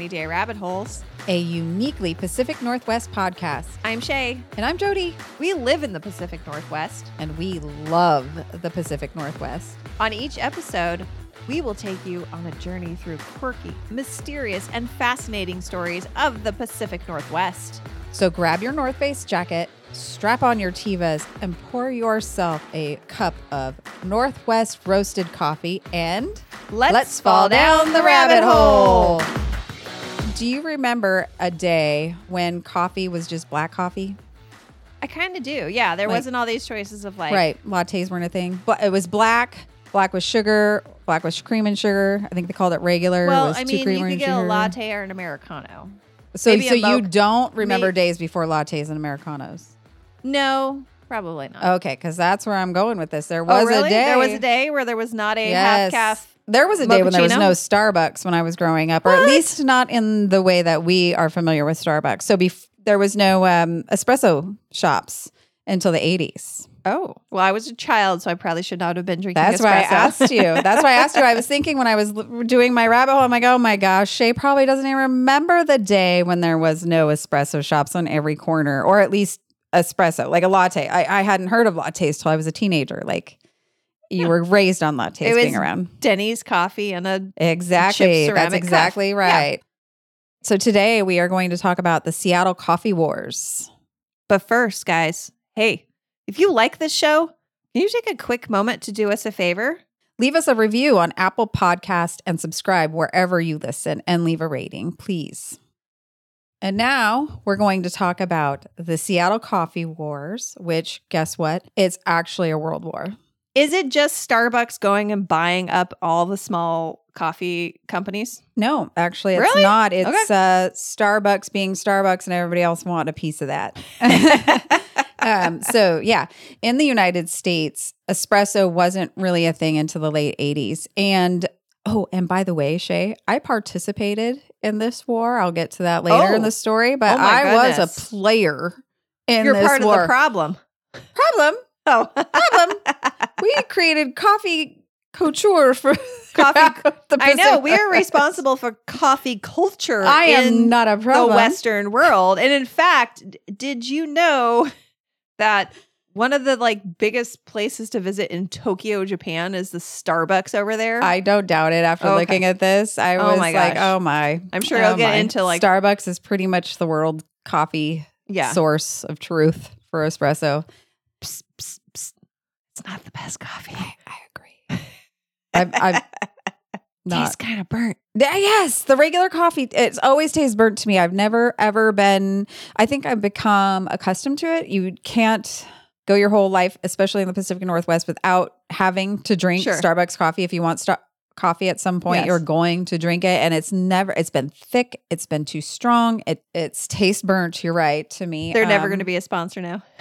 to Rainy Day Rabbit Holes. a uniquely Pacific Northwest podcast. I'm Shea. And I'm Jody, We live in the Pacific Northwest. and we love the Pacific Northwest. On each episode, we will take you on a journey through quirky, mysterious, and fascinating stories of the Pacific Northwest. So grab your North Face jacket, strap on your Tevas, and pour yourself a cup of Northwest roasted coffee and Let's, fall down the rabbit hole. Do you remember a day when coffee was just black coffee? I kind of do. Yeah, there Like- wasn't all these choices of like, right. Lattes weren't a thing. But it was black. Black was sugar. Black was cream and sugar. I think they called it regular. It well, was I mean, you could get a latte or an Americano. So, maybe so you don't remember May- days before lattes and Americanos. No, probably not. Okay, because that's where I'm going with this. There oh, was oh, really? a day. There was a day where there was not a Yes. half calf. There was a day when there was no Starbucks when I was growing up, or at What? least not in the way that we are familiar with Starbucks. So bef- there was no um, espresso shops until the 80s. Oh, well, I was a child, so I probably should not have been drinking. That's why I espresso. asked you. That's why I asked you. I was thinking when I was l- doing my rabbit hole, I'm like, oh my gosh, Shea probably doesn't even remember the day when there was no espresso shops on every corner, or at least espresso, like a latte. I, I hadn't heard of lattes till I was a teenager. Like you were raised on lattes It being around. Denny's coffee and a Exactly. That's ceramic cup. exactly Yeah. right. So today we are going to talk about the Seattle Coffee Wars. But first, guys, hey, if you like this show, can you take a quick moment to do us a favor? Leave us a review on Apple Podcast and subscribe wherever you listen and leave a rating, please. And now we're going to talk about the Seattle Coffee Wars, which guess what? It's actually a world war. Is it just Starbucks going and buying up all the small coffee companies? No, actually, it's Really? not. It's uh, Starbucks being Starbucks and everybody else wanting a piece of that. um, so, yeah, in the United States, espresso wasn't really a thing until the late 80s. And oh, and by the way, Shea, I participated in this war. I'll get to that later in Oh. the story, but Oh I was a player in You're this part war. of the problem. problem. Oh, Problem. We created coffee couture for Coffee- the I know we are responsible for coffee culture. I am in not a problem. the. Western world. And in fact, did you know that one of the like biggest places to visit in Tokyo, Japan is the Starbucks over there? I don't doubt it after Okay. looking at this. I Oh was like, oh my. I'm sure oh you'll get my. into, like- Starbucks is pretty much the world coffee yeah. source of truth for espresso. Psst, psst, psst. It's not the best coffee. I agree. I've, I've not. Tastes kind of burnt. Yes, the regular coffee. It's always tastes burnt to me. I've never ever been. I think I've become accustomed to it. You can't go your whole life, especially in the Pacific Northwest, without having to drink Sure. Starbucks coffee. If you want star- coffee at some point, Yes. you're going to drink it, and it's never. It's been thick. It's been too strong. It it's taste burnt. You're right to me. They're never Um, going to be a sponsor now.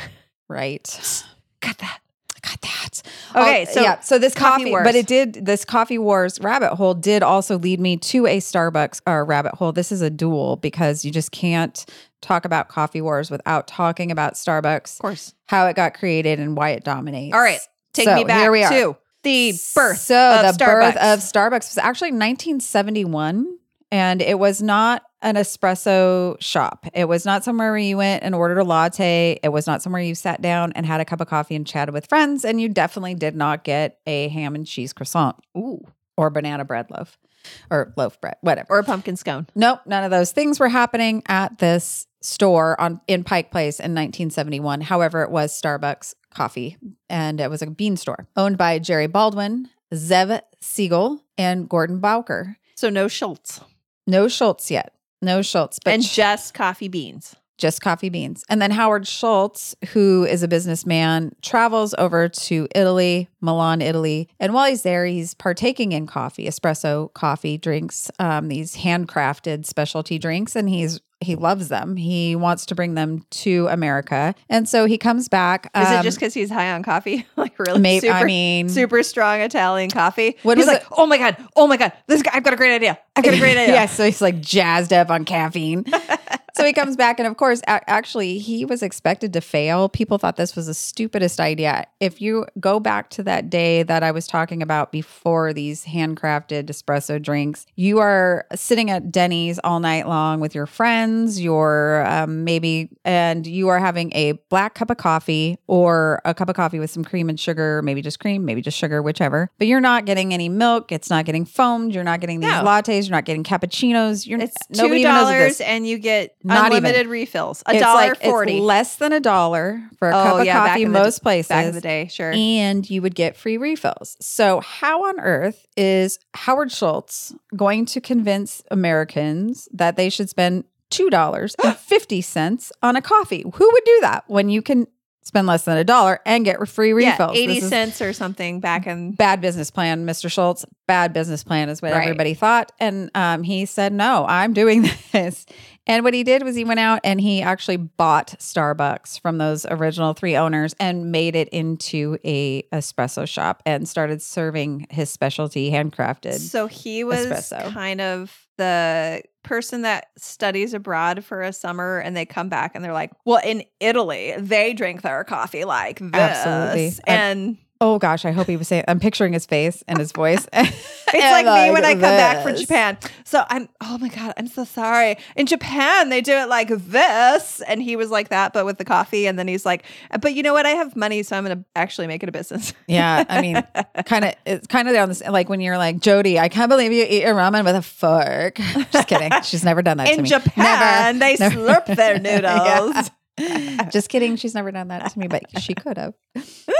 right. Got that. Got that. Okay, Oh, so yeah, so this coffee coffee, wars. but it did this coffee wars rabbit hole did also lead me to a Starbucks uh, rabbit hole. This is a duel because you just can't talk about coffee wars without talking about Starbucks, Of course. how it got created, and why it dominates. All right. Take So, me back here we are. to the birth. So the birth of Starbucks was actually 1971, and it was not an espresso shop. It was not somewhere where you went and ordered a latte. It was not somewhere you sat down and had a cup of coffee and chatted with friends. And you definitely did not get a ham and cheese croissant Ooh. or banana bread loaf or loaf bread, whatever. Or a pumpkin scone. Nope, none of those things were happening at this store on in Pike Place in 1971. However, it was Starbucks coffee and it was a bean store owned by Jerry Baldwin, Zev Siegel, and Gordon Bowker. So no Schultz. No Schultz yet. No Schultz, but and just coffee beans. just coffee beans. And then Howard Schultz, who is a businessman, travels over to Italy, Milan, Italy. And while he's there, he's partaking in coffee, espresso coffee drinks, um, these handcrafted specialty drinks, and he's he loves them. He wants to bring them to America, and so he comes back. Is it um, just because he's high on coffee? like really maybe? super, I mean, super strong Italian coffee. What he's like, it? oh my god, oh my god, this guy, I've got a great idea. I've got a great idea. yeah, so he's like jazzed up on caffeine. so he comes back, and of course, a- actually, he was expected to fail. People thought this was the stupidest idea. If you go back to that day that I was talking about before these handcrafted espresso drinks, you are sitting at Denny's all night long with your friends, your um, maybe, and you are having a black cup of coffee or a cup of coffee with some cream and sugar, maybe just cream, maybe just sugar, whichever. But you're not getting any milk. It's not getting foamed. You're not getting these No. lattes. You're not getting cappuccinos. You're It's two even knows what dollars and you get Not even. unlimited refills. A dollar like forty. It's less than a dollar for a Oh, cup of yeah, coffee most places. back in the day, sure. And you would get free refills. So, how on earth is Howard Schultz going to convince Americans that they should spend $2.50 on a coffee? Who would do that when you can spend less than a dollar and get free refills? Yeah, eighty This cents or something back in. Bad business plan, Mr. Schultz. Bad business plan is what Right. everybody thought. And um, he said, No, I'm doing this. And what he did was he went out and he actually bought Starbucks from those original three owners and made it into a espresso shop and started serving his specialty handcrafted. So he was espresso. kind of the person that studies abroad for a summer and they come back and they're like, well, in Italy, they drink their coffee like this. Absolutely. And Oh gosh, I hope he was saying. I'm picturing his face and his voice. it's like me when I come back from Japan. So I'm, oh my God, I'm so sorry. In Japan, they do it like this. And he was like that, but with the coffee. And then he's like, but you know what? I have money, so I'm going to actually make it a business. Yeah, I mean, kind of, it's kind of on this. Like when you're like Jody, I can't believe you eat your ramen with a fork. Just kidding. She's never done that to In. Japan, they never. slurp their noodles. Yeah. Just kidding. She's never done that to me, but she could have.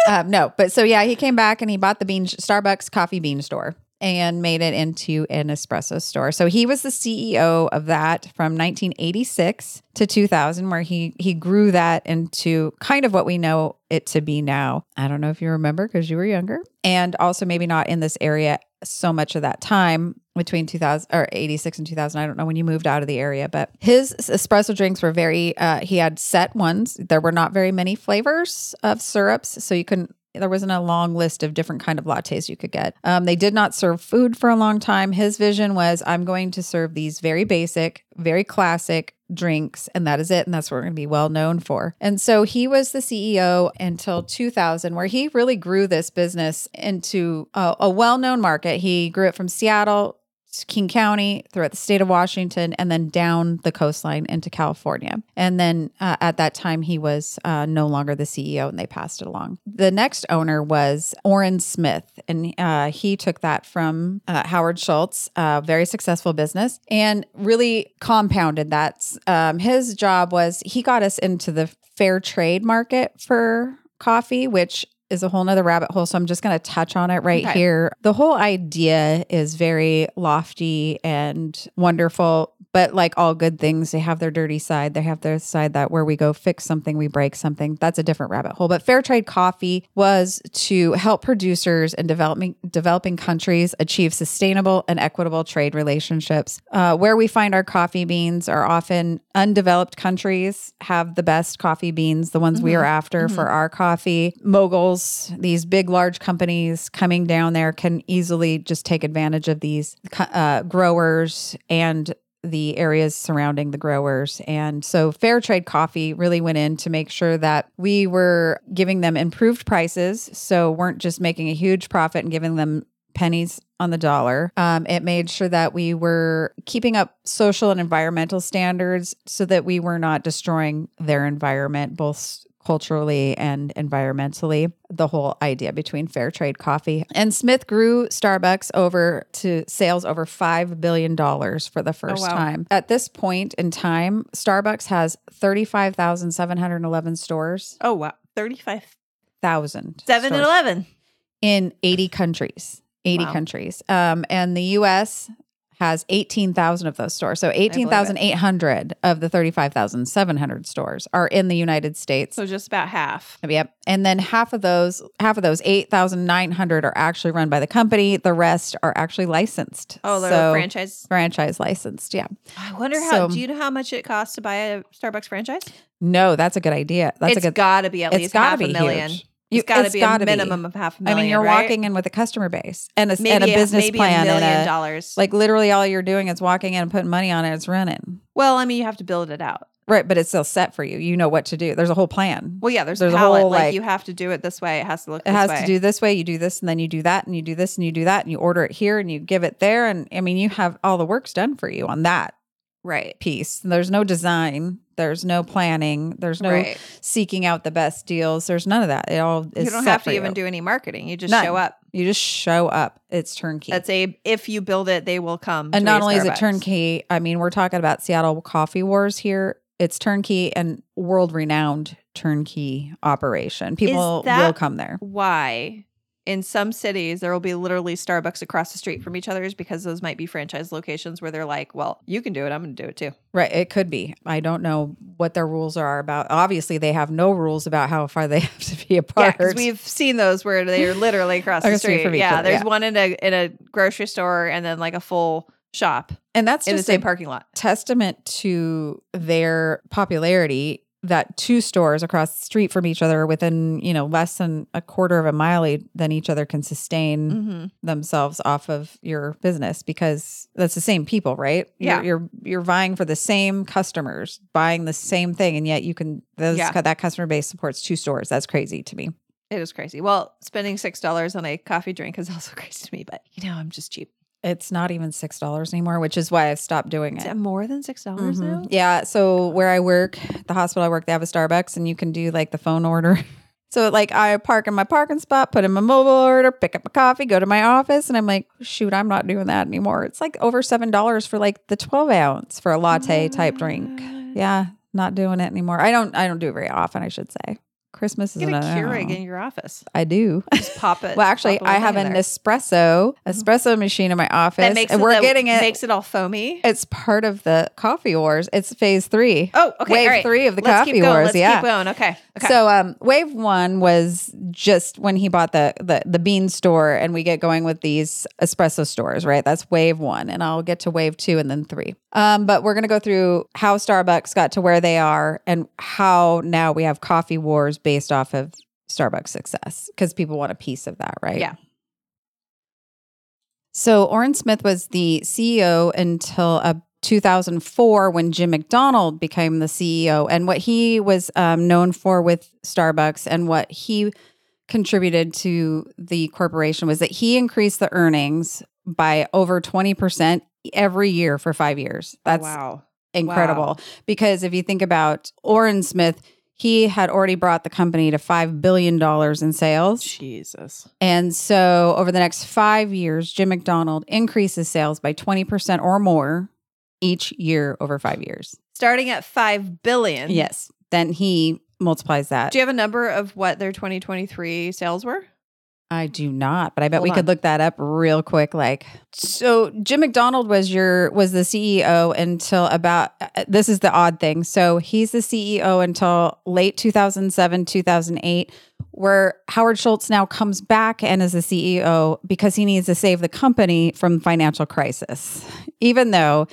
Um, no, but so yeah, he came back and he bought the bean Starbucks coffee bean store and made it into an espresso store. So he was the CEO of that from 1986 to 2000, where he he grew that into kind of what we know it to be now. I don't know if you remember because you were younger, and also maybe not in this area so much of that time between 2000 or 86 and 2000 i don't know when you moved out of the area but his espresso drinks were very uh, he had set ones. There were not very many flavors of syrups so you couldn't there wasn't a long list of different kind of lattes you could get. Um, they did not serve food for a long time. His vision was i'm going to serve these very basic very classic drinks and that is it and that's what we're going to be well known for. And so he was the ceo until 2000 where he really grew this business into a, a well-known market. He grew it from seattle King County, throughout the state of Washington, and then down the coastline into California. And then uh, at that time, he was uh, no longer the CEO and they passed it along. The next owner was Orin Smith, and uh, he took that from uh, Howard Schultz, a very successful business, and really compounded that. Um, his job was he got us into the fair trade market for coffee, which is a whole nother rabbit hole. So I'm just going to touch on it right Okay. here. The whole idea is very lofty and wonderful, but like all good things, they have their dirty side. They have their side that where we go fix something, we break something. That's a different rabbit hole. But fair trade coffee was to help producers in developing developing countries achieve sustainable and equitable trade relationships. Uh, where we find our coffee beans are often undeveloped countries have the best coffee beans, the ones we are after for our coffee. Moguls, these big, large companies coming down there can easily just take advantage of these uh, growers and the areas surrounding the growers. And so Fair Trade Coffee really went in to make sure that we were giving them improved prices. So weren't just making a huge profit and giving them pennies on the dollar. Um, it made sure that we were keeping up social and environmental standards so that we were not destroying their environment, both culturally and environmentally. The whole idea between fair trade coffee. And Smith grew Starbucks over to sales over $5 billion for the first wow. time. At this point in time, Starbucks has 35,711 stores. Oh, wow. 35, Thousand 7 and 11. in 80 countries. 80 Wow. countries. Um, and the US has 18,000 of those stores. So 18,800 of the 35,700 stores are in the United States. So just about half. Yep. And then half of those, half of those 8,900 are actually run by the company. The rest are actually licensed. Oh, they're So, franchise. franchise licensed. Yeah. I wonder how. So- do you know how much it costs to buy a Starbucks franchise? No, that's a good idea. That's it's a good got to be at least half be a million. huge. It's got to be gotta a minimum of half a million. I mean, you're right? walking in with a customer base and a, maybe and a business maybe plan a million and a, dollars. like literally all you're doing is walking in and putting money on it. It's running. well, I mean, you have to build it out. Right, but it's still set for you. You know what to do. There's a whole plan. Well, yeah, there's, There's a palette. whole, like, like- you have to do it this way. It has to look. It has way. to do this way. You do this, and then you do that, and you do this, and you do that, and you order it here, and you give it there, and I mean, you have all the work's done for you on that right. piece. There's no design. There's no planning. There's no right. seeking out the best deals. There's none of that. It all is. You don't have to even you. do any marketing. You just None. show up. You just show up. It's turnkey. That's a if you build it, they will come. and not only is it turnkey, I mean, we're talking about Seattle Coffee Wars here. It's turnkey and world renowned turnkey operation. People will come there. Why? In some cities, there will be literally Starbucks across the street from each other's because those might be franchise locations where they're like, "Well, you can do it. I'm going to do it too." Right. It could be. I don't know what their rules are about. Obviously, they have no rules about how far they have to be Yeah, apart. because we've seen those where they are literally across the street from each Yeah, other, there's yeah. one in a in a grocery store and then like a full shop and that's in the just same a parking lot. testament to their popularity that two stores across the street from each other within, you know, less than a quarter of a mile than each other can sustain Mm-hmm. themselves off of your business because that's the same people, right? Yeah. You're you're, you're vying for the same customers, buying the same thing and yet you can those, Yeah. that customer base supports two stores. That's crazy to me. It is crazy. Well, spending six dollars on a coffee drink is also crazy to me, but you know, I'm just cheap. It's not even six dollars anymore, which is why I've stopped doing Is it. it more than six dollars Mhm. now? Yeah. So where I work, the hospital I work, they have a Starbucks, and you can do like the phone order. So like I park in my parking spot, put in my mobile order, pick up a coffee, go to my office, and I'm like, shoot, I'm not doing that anymore. It's like over seven dollars for like the twelve ounce for a latte type drink. Yeah, not doing it anymore. I don't. I don't do it very often. I should say. Christmas is Get a Keurig in your office. I do. Just pop it. Well, actually, I have an in there. espresso mm-hmm. espresso machine in my office, that makes and it, we're getting it. makes it all foamy. it's part of the coffee wars. It's phase three. Oh, okay. Wave right. three of the Let's coffee keep going. wars. Let's yeah. keep going. Okay. Okay. So um wave one was just when he bought the, the the bean store and we get going with these espresso stores, right? That's wave one. And I'll get to wave two and then three. Um, but we're gonna go through how Starbucks got to where they are and how now we have coffee wars based off of Starbucks success because people want a piece of that, right? Yeah. So Orin Smith was the CEO until uh, 2004 when Jim McDonald became the CEO. And what he was um, known for with Starbucks and what he contributed to the corporation was that he increased the earnings by over 20% every year for five years. That's Oh, wow. incredible. Wow. Because if you think about Orin Smith, he had already brought the company to $5 billion in sales. Jesus. And so over the next five years, Jim McDonald increases sales by 20% or more each year over five years. Starting at five billion. Yes. Then he multiplies that. Do you have a number of what their 2023 sales were? I do not, but I bet Hold we on. could look that up real quick. Like, so Jim McDonald was your was the CEO until about. uh, This is the odd thing. So he's the CEO until late 2007, 2008, where Howard Schultz now comes back and is the CEO because he needs to save the company from financial crisis. Even though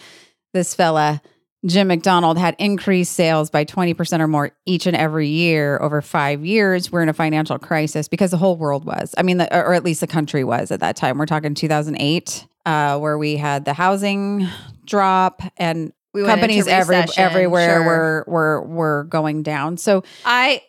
this fella Jim McDonald had increased sales by 20% or more each and every year over five years. We're in a financial crisis because the whole world was. I mean, the, or at least the country was at that time. We're talking 2008, uh, where we had the housing drop and We companies every, everywhere sure. were, were, were going down. So I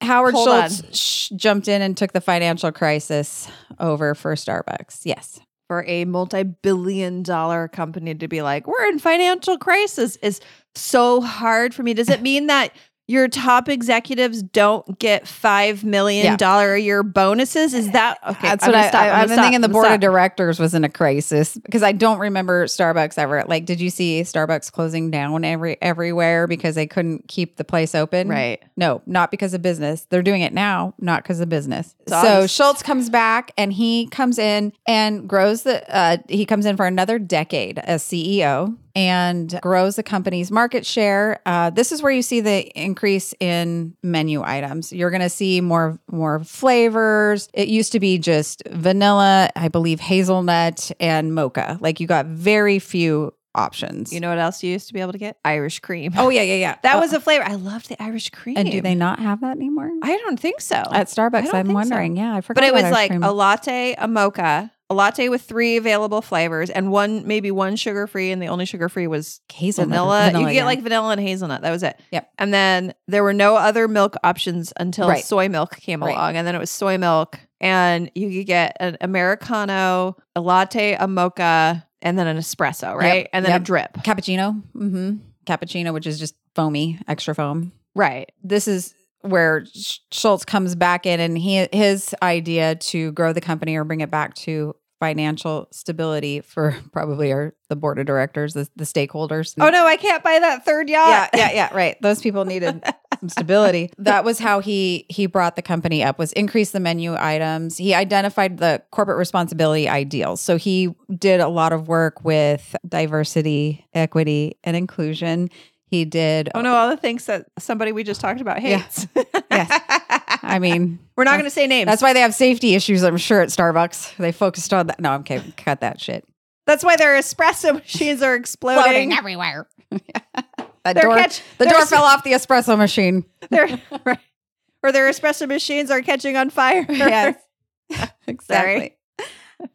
Howard Hold Schultz sh- jumped in and took the financial crisis over for Starbucks. Yes. For a multi-billion dollar company to be like, we're in financial crisis is so hard for me. Does it mean that your top executives don't get five million Yeah. dollar a year bonuses? Is that okay? That's I'm what I, stop, I, I'm I've been stop, thinking. The I'm board gonna of directors was in a crisis because I don't remember Starbucks ever. Like, did you see Starbucks closing down every everywhere because they couldn't keep the place open? Right. No, not because of business. They're doing it now, not because of business. So Schultz comes back and he comes in and grows the. Uh, he comes in for another decade as CEO and grows the company's market share. Uh, this is where you see the increase in menu items. You're going to see more more flavors. It used to be just vanilla, I believe hazelnut and mocha. Like you got very few options. You know what else you used to be able to get? Irish cream. oh yeah, yeah, yeah. that Oh, was a flavor. I loved the Irish cream. And do they not have that anymore I don't think so. at Starbucks? I'm think so. wondering. Yeah, I forgot. but it was ice like cream. a latte, a mocha, a latte with three available flavors, and one maybe one sugar free, and the only sugar free was hazelnut. vanilla. you could get yeah. like vanilla and hazelnut. That was it. Yep. And then there were no other milk options until Right. soy milk came Right. along, and then it was soy milk, and you could get an americano, a latte, a mocha, and then an espresso, right? Yep. And then Yep. a drip, cappuccino. Mm-hmm. Cappuccino, which is just foamy, extra foam. right? This is where Schultz comes back in, and he his idea to grow the company or bring it back to financial stability for probably our the board of directors, the, the stakeholders. Oh no, I can't buy that third yacht. yeah, yeah, yeah, right. Those people needed some stability. That was how he he brought the company up was increase the menu items. He identified the corporate responsibility ideals. So he did a lot of work with diversity, equity, and inclusion. He did Oh no, all the things that somebody we just talked about Yeah. hates. Yes. I mean, We're not going to say names. that's why they have safety issues, I'm sure, at Starbucks. They focused on that. No, I'm kidding. Cut that shit. That's why their espresso machines are exploding. everywhere. that door, catch- the door fell off the espresso machine. They're- right. Or their espresso machines are catching on fire. Yes. exactly.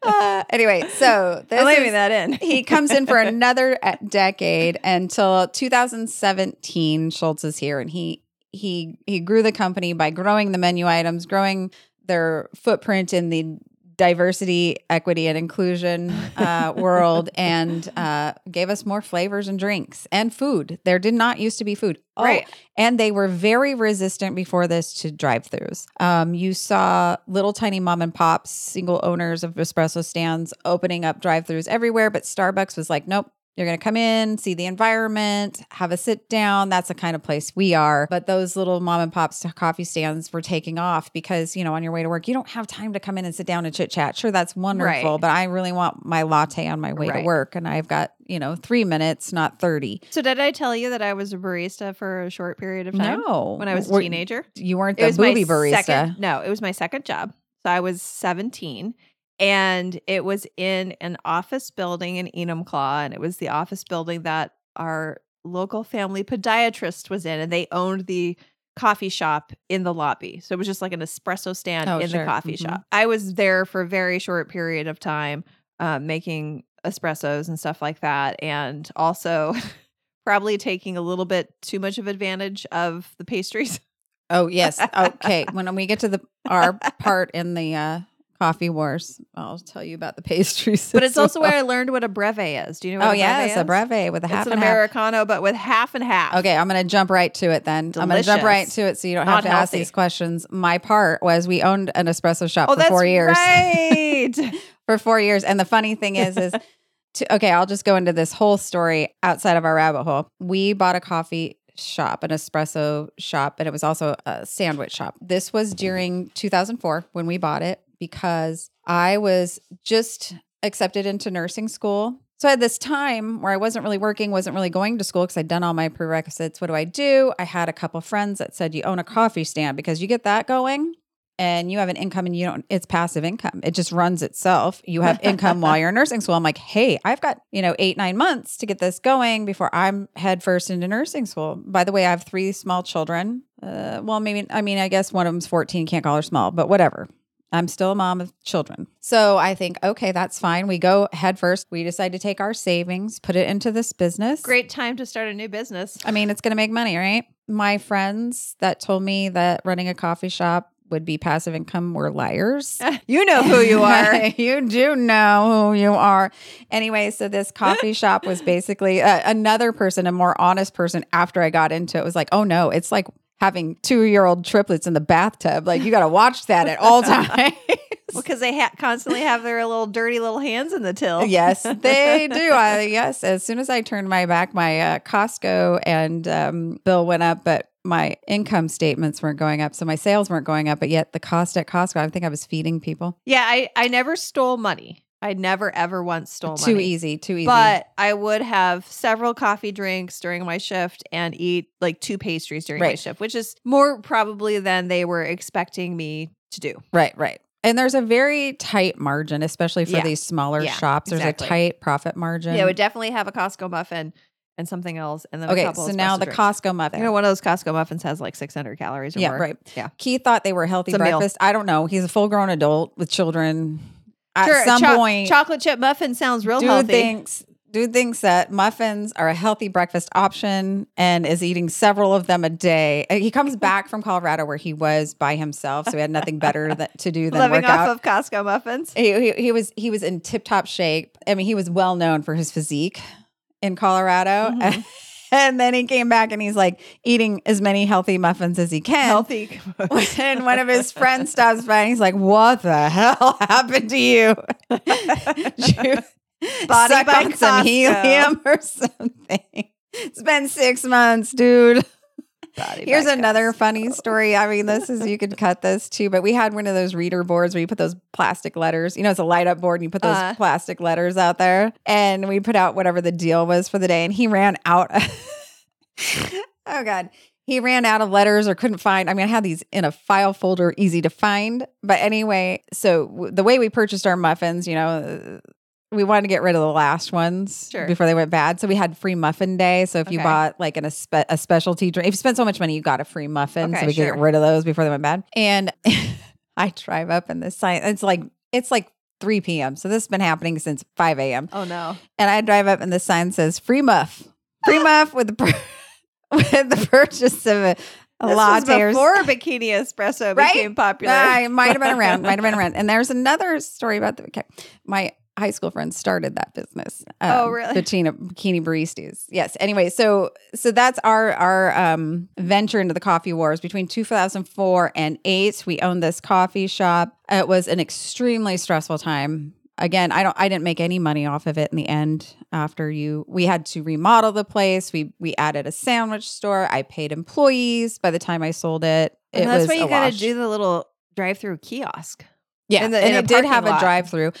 Uh, anyway, so this I'm leaving is- that in. he comes in for another decade until 2017. Schultz is here, and he he he grew the company by growing the menu items, growing their footprint in the diversity, equity, and inclusion uh, world, and uh, gave us more flavors and drinks and food. There did not used to be food. Oh, Right. and they were very resistant before this to drive-throughs. Um, you saw little tiny mom and pops, single owners of espresso stands opening up drive-throughs everywhere, but Starbucks was like, nope. You're going to come in, see the environment, have a sit down. That's the kind of place we are. But those little mom and pops coffee stands were taking off because, you know, on your way to work, you don't have time to come in and sit down and chit chat. Sure, that's wonderful, Right. but I really want my latte on my way to work. And I've got, you know, three minutes, not 30. So did I tell you that I was a barista for a short period of time? No. When I was a Were- teenager? You weren't It the was my barista. second. No, it was my second job. So I was 17 and it was in an office building in Enumclaw and it was the office building that our local family podiatrist was in and they owned the coffee shop in the lobby. So it was just like an espresso stand Oh, in sure. the coffee Mhm. shop. I was there for a very short period of time uh, making espressos and stuff like that and also probably taking a little bit too much of advantage of the pastries. Oh yes. Okay. when we get to the our part in the uh, coffee wars, I'll tell you about the pastries. But it's also well. where I learned what a breve is. Do you know what Oh a breve yes, is? a breve with a half It's an and half. Americano, but with half and half. Okay, I'm going to jump right to it then. I'm going to jump right to it so you don't Not have to ask these questions. My part was we owned an espresso shop Oh, for that's four years. right. for four years. And the funny thing is, is to, okay, I'll just go into this whole story outside of our rabbit hole. We bought a coffee shop, an espresso shop, and it was also a sandwich shop. This was during 2004 when we bought it because I was just accepted into nursing school. So I had this time where I wasn't really working, wasn't really going to school because I'd done all my prerequisites. What do I do? I had a couple friends that said, You own a coffee stand because you get that going and you have an income and you don't it's passive income it just runs itself you have income while you're in nursing school i'm like hey i've got you know eight nine months to get this going before i'm head first into nursing school by the way i have three small children uh, well maybe i mean i guess one of them's 14 can't call her small but whatever I'm still a mom of children. So I think, okay, that's fine. We go head first. We decide to take our savings, put it into this business. Great time to start a new business. I mean, it's going to make money, right? My friends that told me that running a coffee shop would be passive income were liars. You know who you are. you do know who you are. Anyway, so this coffee shop was basically uh, another person, a more honest person after I got into it was like, oh no, it's like having two year old triplets in the bathtub. Like you got to watch that at all times. Well, because they ha- constantly have their little dirty little hands in the till. yes, they do. I, yes, as soon as I turned my back, my uh, Costco and um, bill went up, but my income statements weren't going up. So my sales weren't going up, but yet the cost at Costco, I think I was feeding people. Yeah, I, I never stole money. I never ever once stole money. too money. easy, too easy. But I would have several coffee drinks during my shift and eat like two pastries during my shift, which is more probably than they were expecting me to do. right, right. And there's a very tight margin, especially for Yeah. these smaller Yeah, shops. There's exactly. a tight profit margin. Yeah, it would definitely have a Costco muffin and something else, and then a okay, so now the drinks. Costco muffin. You know, one of those Costco muffins has like 600 calories or Yeah, more. right. Yeah. Keith thought they were healthy a meal. breakfast. I don't know. He's a full grown adult with children. At Sure, some cho- point, chocolate chip muffin sounds real dude healthy. thinks dude thinks that muffins are a healthy breakfast option and is eating several of them a day. Uh, He comes back from Colorado where he was by himself, so he had nothing better that, to do than Living work off out. of Costco muffins. he, he, he was he was in tip top shape. I mean, he was well known for his physique in Colorado. Mhm. And then he came back and he's like eating as many healthy muffins as he can. Healthy. And one of his friends stops by and he's like, What the hell happened to you? You Body suck on some helium or something? It's been six months, dude. Here's another funny story. I mean, this is you could cut this too, but we had one of those reader boards where you put those plastic letters. You know, it's a light up board and you put those Uh. plastic letters out there. And we put out whatever the deal was for the day. And he ran out. oh God. He ran out of letters or couldn't find. I mean, I had these in a file folder, easy to find. But anyway, so w- the way we purchased our muffins, you know, we wanted to get rid of the last ones Sure. before they went bad. So we had free muffin day. So if you bought like an, a, spe- a specialty drink, if you spent so much money, you got a free muffin. Okay, so we could get rid of those before they went bad. And I drive up and this sign, it's like, it's like 3 p.m. So this has been happening since 5 a.m. Oh no. And I drive up and the sign says free muff, free muff with the, pur- with the purchase of a, a This latte. was or before bikini espresso Right? became popular. I might have been around. Might have been around. And there's another story about the okay. My high school friend started that business. um, Oh, really? Bikini, bikini baristas. Yes. Anyway, so so that's our our um, venture into the coffee wars between 2004 and eight. We owned this coffee shop. It was an extremely stressful time. Again, I don't. I didn't make any money off of it in the end. After you, we had to remodel the place. We we added a sandwich store. I paid employees. By the time I sold it, it And that's why you got to do the little drive-through kiosk. Yeah, in the- and in a it did have parking a drive-through,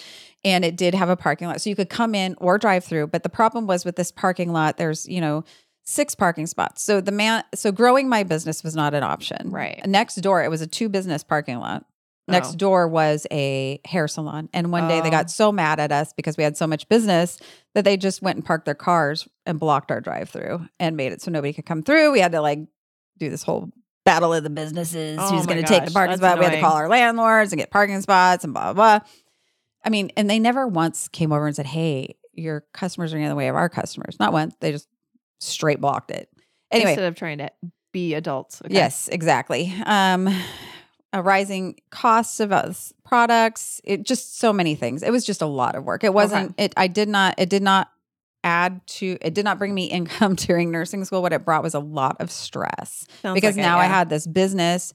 and it did have a parking lot, so you could come in or drive through. But the problem was with this parking lot, there's you know six parking spots. So the man, so growing my business was not an option. Right. next door, it was a two-business parking lot. Next Oh. door was a hair salon, and one day they Oh. got so mad at us because we had so much business that they just went and parked their cars and blocked our drive-through and made it so nobody could come through. We had to like do this whole battle of the businesses. Oh Who's going to take the parking that's spot? We had to call our landlords and get parking spots and blah, blah, blah. I mean, and they never once came over and said, hey, your customers are in the way of our customers. Not once. They just straight blocked it. Anyway, instead of trying to be adults. Okay. Yes, exactly. Um, a rising costs of us products, it just so many things. It was just a lot of work. It wasn't. It. I did not. It did not add to. It did not bring me income during nursing school. What it brought was a lot of stress Sounds because like it, now I had this business,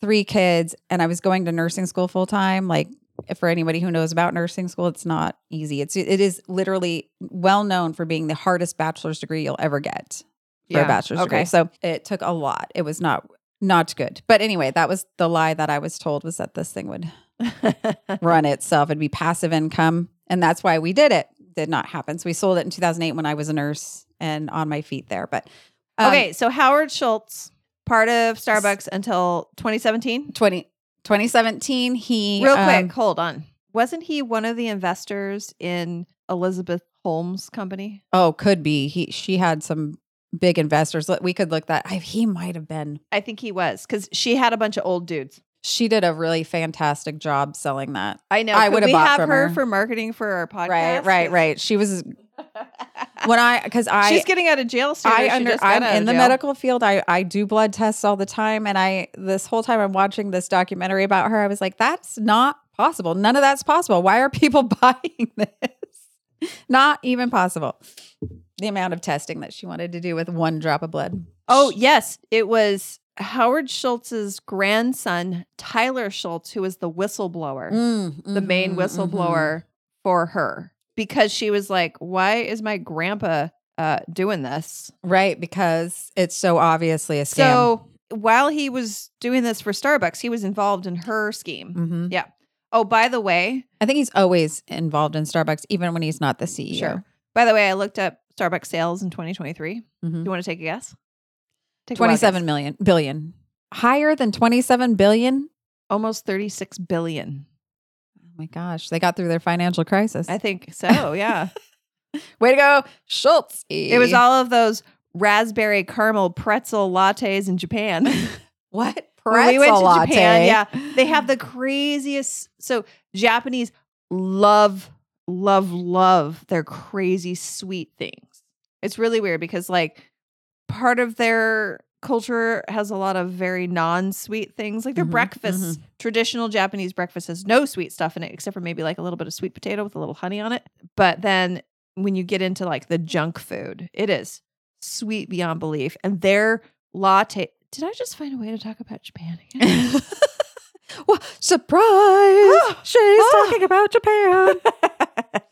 three kids, and I was going to nursing school full time. Like for anybody who knows about nursing school, it's not easy. It's it is literally well known for being the hardest bachelor's degree you'll ever get for Yeah. a bachelor's degree. Okay. So it took a lot. It was not not good. But anyway, that was the lie that I was told was that this thing would run itself. It'd be passive income. And that's why we did it. Did not happen. So we sold it in 2008 when I was a nurse and on my feet there. But um, okay, so Howard Schultz, part of Starbucks until 2017. 20, 2017, he Real um, quick, hold on. Wasn't he one of the investors in Elizabeth Holmes' company? oh, could be. He she had some big investors. We could look that. I, he might have been. I think he was because she had a bunch of old dudes. She did a really fantastic job selling that. I know. I bought have from her, her. for marketing for our podcast. Right, right, right. She was when I because I She's getting out of jail soon. I she under I'm in the jail. medical field. I I do blood tests all the time, and I this whole time I'm watching this documentary about her. I was like, that's not possible. None of that's possible. Why are people buying this? Not even possible. The amount of testing that she wanted to do with one drop of blood. Oh, yes. It was Howard Schultz's grandson, Tyler Schultz, who was the whistleblower, Mm, the main mhm, mhm. whistleblower for her, because she was like, Why is my grandpa uh, doing this? right? Because it's so obviously a scam. So while he was doing this for Starbucks, he was involved in her scheme. Mhm. Yeah. Oh, by the way, I think he's always involved in Starbucks, even when he's not the CEO. sure. By the way, I looked up Starbucks sales in 2023. Mhm. You want to take a guess? Take a 27 guess. million billion. Higher than 27 billion? almost 36 billion. My gosh, they got through their financial crisis. I think so. Yeah. Way to go, Schultz. it was all of those raspberry caramel pretzel lattes in Japan. what When pretzel we went to latte. Japan, yeah, they have the craziest. So Japanese love, love, love their crazy sweet things. It's really weird because like part of their culture has a lot of very non-sweet things. Like their Mhm, breakfast, traditional Japanese breakfast has no sweet stuff in it except for maybe like a little bit of sweet potato with a little honey on it. But then when you get into like the junk food, it is sweet beyond belief. And their latte. Did I just find a way to talk about Japan again? well, surprise! She's Ah. talking about Japan.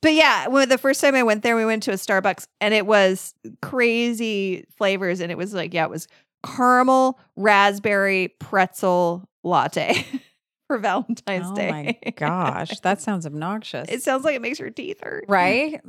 but yeah, when the first time I went there, we went to a Starbucks and it was crazy flavors. And it was like, yeah, it was caramel, raspberry, pretzel latte for Valentine's oh Day. oh Day. my gosh, that sounds obnoxious. it sounds like it makes your teeth hurt. right?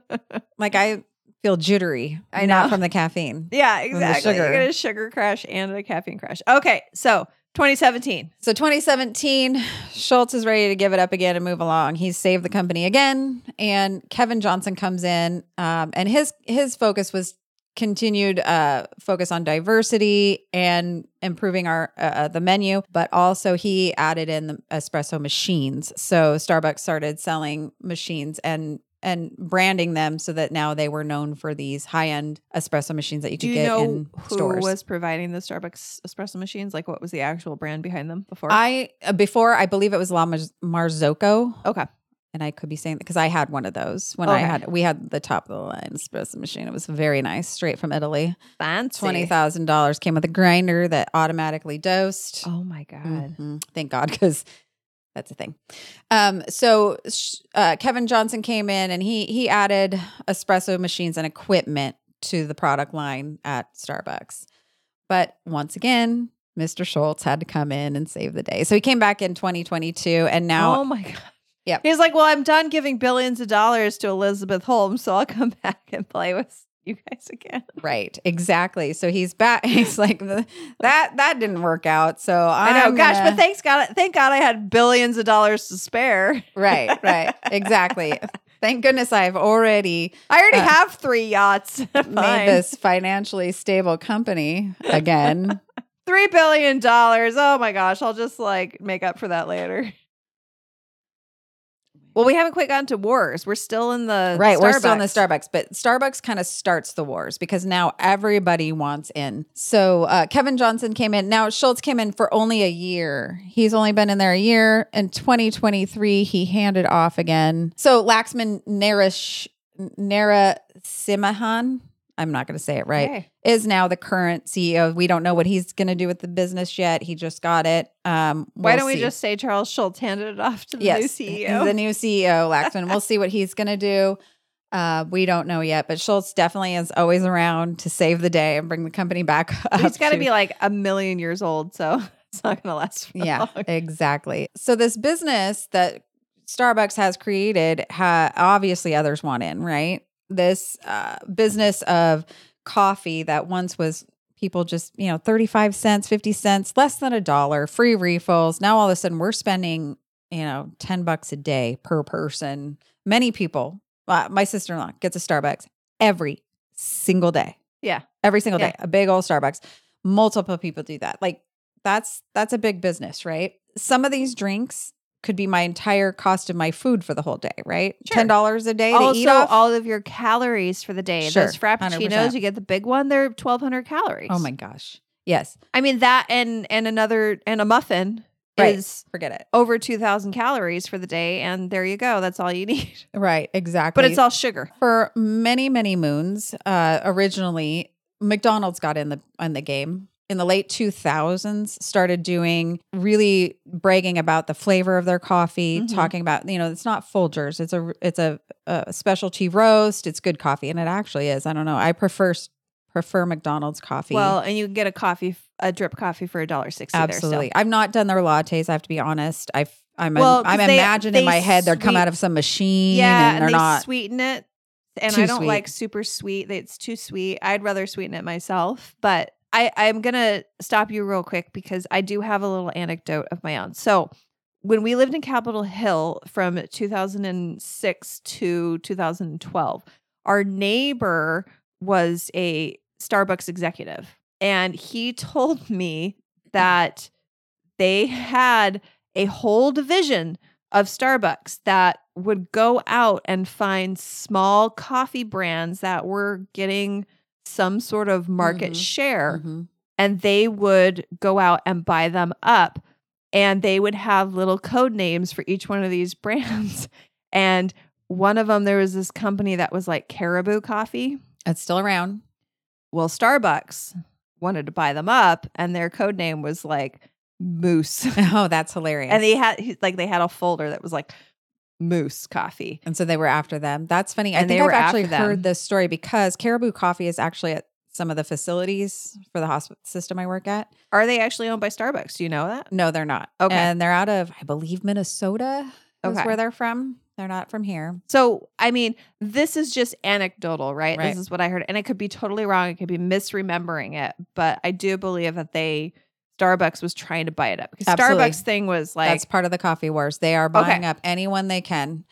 like I feel jittery. I not from the caffeine. Yeah, exactly. You sugar. get a sugar crash and a caffeine crash. Okay, so 2017. So 2017, Schultz is ready to give it up again and move along. He's saved the company again, and Kevin Johnson comes in, um, and his his focus was continued uh, focus on diversity and improving our uh, uh, the menu, but also he added in the espresso machines. So Starbucks started selling machines and and branding them so that now they were known for these high end espresso machines that you Do could you get know in who stores. was providing the Starbucks espresso machines? Like, what was the actual brand behind them before? I uh, before I believe it was La Mar- Marzocco. okay. and I could be saying that because I had one of those when I had we had the top of the line espresso machine. It was very nice, straight from Italy. Fancy. Twenty thousand dollars came with a grinder that automatically dosed. Oh my God. Mhm. Thank God, because that's a thing. Um, so uh, Kevin Johnson came in and he he added espresso machines and equipment to the product line at Starbucks. But once again, Mr. Schultz had to come in and save the day. So he came back in 2022, and now oh my God. Yep. He's like, well, I'm done giving billions of dollars to Elizabeth Holmes, so I'll come back and play with you guys again. Right, exactly. So he's back. He's like that. That didn't work out. So i know, I'm gosh, gonna- but thanks God, thank God I had billions of dollars to spare. right, right, exactly. Thank goodness I've already I already Uh, have three yachts. made this financially stable company again. Three billion dollars. Oh my gosh, I'll just like make up for that later. Well, we haven't quite gotten to wars. We're still in the right, we're still in the Starbucks. Starbucks, but Starbucks kind of starts the wars because now everybody wants in. So uh, Kevin Johnson came in. Now Schultz came in for only a year. He's only been in there a year. In 2023, he handed off again. So Laxman Narish Narasimhan, I'm not going to say it right, Okay. is now the current CEO. We don't know what he's going to do with the business yet. He just got it. Um, Why we'll don't we just say Charles Schultz handed it off to the yes, new CEO? the new CEO, Laxman. we'll see what he's going to do. Uh, we don't know yet, but Schultz definitely is always around to save the day and bring the company back. Up He's got to be like a million years old, so it's not going to last. For yeah, long. exactly. So this business that Starbucks has created, ha- obviously others want in, right? This uh, business of coffee that once was people just you know 35 cents 50 cents less than a dollar free refills. Now all of a sudden we're spending you know 10 bucks a day per person. Many people uh, my sister-in-law gets a starbucks every single day. Yeah. every single Yeah. day a big old starbucks. Multiple people do that. Like that's that's a big business right? Some of these drinks could be my entire cost of my food for the whole day right Sure. $10 a day to eat Also, off all of your calories for the day. Sure, Those frappuccinos, 100%. you get the big one. They're twelve hundred calories. oh my gosh yes I mean that, and and another and a muffin Right. is forget it over two thousand calories for the day, and there you go. That's all you need. right exactly But it's all sugar. for many many moons uh originally mcdonald's got in the in the game in the late 2000s started doing really bragging about the flavor of their coffee Mhm. talking about you know it's not folgers it's a it's a, a specialty roast it's good coffee and it actually is i don't know i prefer prefer mcdonald's coffee Well, and you can get a coffee, a drip coffee for a dollar sixty. absolutely i've not done their lattes i have to be honest i've i'm Well, I'm they- imagining in my head they're come out of some machine Yeah, and and, they're they not sweeten it. And I don't sweet. like super sweet. It's too sweet. I'd rather sweeten it myself. But I, I'm gonna stop you real quick because I do have a little anecdote of my own. So when we lived in Capitol Hill from 2006 to 2012, our neighbor was a Starbucks executive. And he told me that they had a whole division of Starbucks that would go out and find small coffee brands that were getting some sort of market Mhm. share Mhm. and they would go out and buy them up and they would have little code names for each one of these brands and one of them there was this company that was like caribou coffee It's still around. well starbucks wanted to buy them up and their code name was like moose Oh, that's hilarious. and they had like they had a folder that was like moose coffee And so they were after them. That's funny. I think I've actually heard this story because Caribou Coffee is actually at some of the facilities for the hospital system I work at. are they actually owned by starbucks do you know that No, they're not. Okay. And they're out of, I believe, Minnesota is Okay. where they're from. They're not from here. So, I mean, this is just anecdotal, right? Right. This is what I heard. And I could be totally wrong. I could be misremembering it. But I do believe that they, Starbucks was trying to buy it up because Absolutely. Starbucks thing was like, That's part of the coffee wars. They are buying Okay. up anyone they can.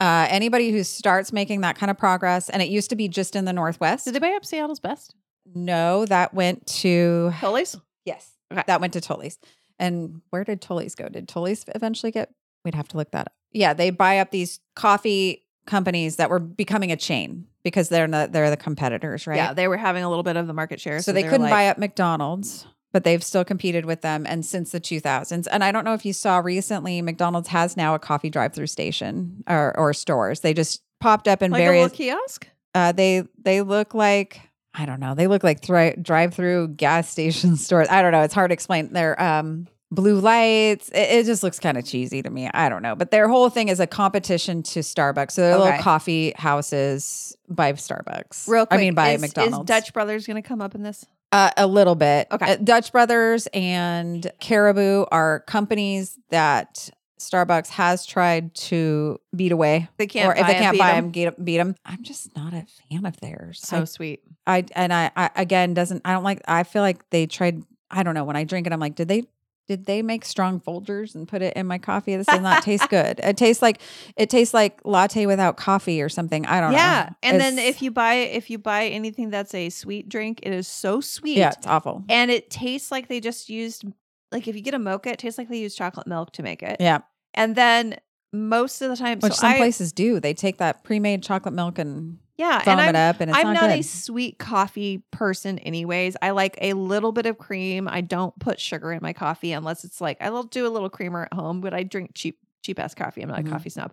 Uh, anybody who starts making that kind of progress, and it used to be just in the Northwest. did they buy up Seattle's best? No, that went to Tully's? yes, Okay. that went to Tully's. And where did Tully's go? Did Tully's eventually get? We'd have to look that up. Yeah, they buy up these coffee companies that were becoming a chain because they're not they're the competitors, right? Yeah, they were having a little bit of the market share. so, they, were couldn't like- buy up McDonald's, but they've still competed with them and since the 2000s. And I don't know if you saw recently, McDonald's has now a coffee drive-through station or or stores. They just popped up in like a various little kiosk. uh, they they look like I don't know. They look like thri- drive-through gas station stores. I don't know. It's hard to explain. They're um, blue lights. It, it just looks kind of cheesy to me. I don't know. But their whole thing is a competition to Starbucks. So they're Okay. little coffee houses by Starbucks. Real quick. I mean, by is, McDonald's. Is Dutch Brothers going to come up in this? Uh, a little bit. Okay. Uh, Dutch Brothers and Caribou are companies that Starbucks has tried to beat away. They can't or if buy they can't beat them, beat them. I'm just not a fan of theirs. So I sweet. I and I, I again doesn't I don't like I feel like they tried I don't know when I drink it I'm like did they did they make strong Folgers and put it in my coffee this does not taste good it tastes like it tastes like latte without coffee or something I don't Yeah, know Yeah. and then if you buy if you buy anything that's a sweet drink, it is so sweet. yeah it's awful and it tastes like they just used like if you get a mocha, it tastes like they used chocolate milk to make it. yeah And then most of the time, which so some I, places do they take that pre-made chocolate milk and yeah, and foam I'm, up and it's I'm not, not, a sweet coffee person, anyways. I like a little bit of cream. I don't put sugar in my coffee unless it's like I'll do a little creamer at home, but I drink cheap cheap ass coffee. I'm not Mhm. a coffee snob.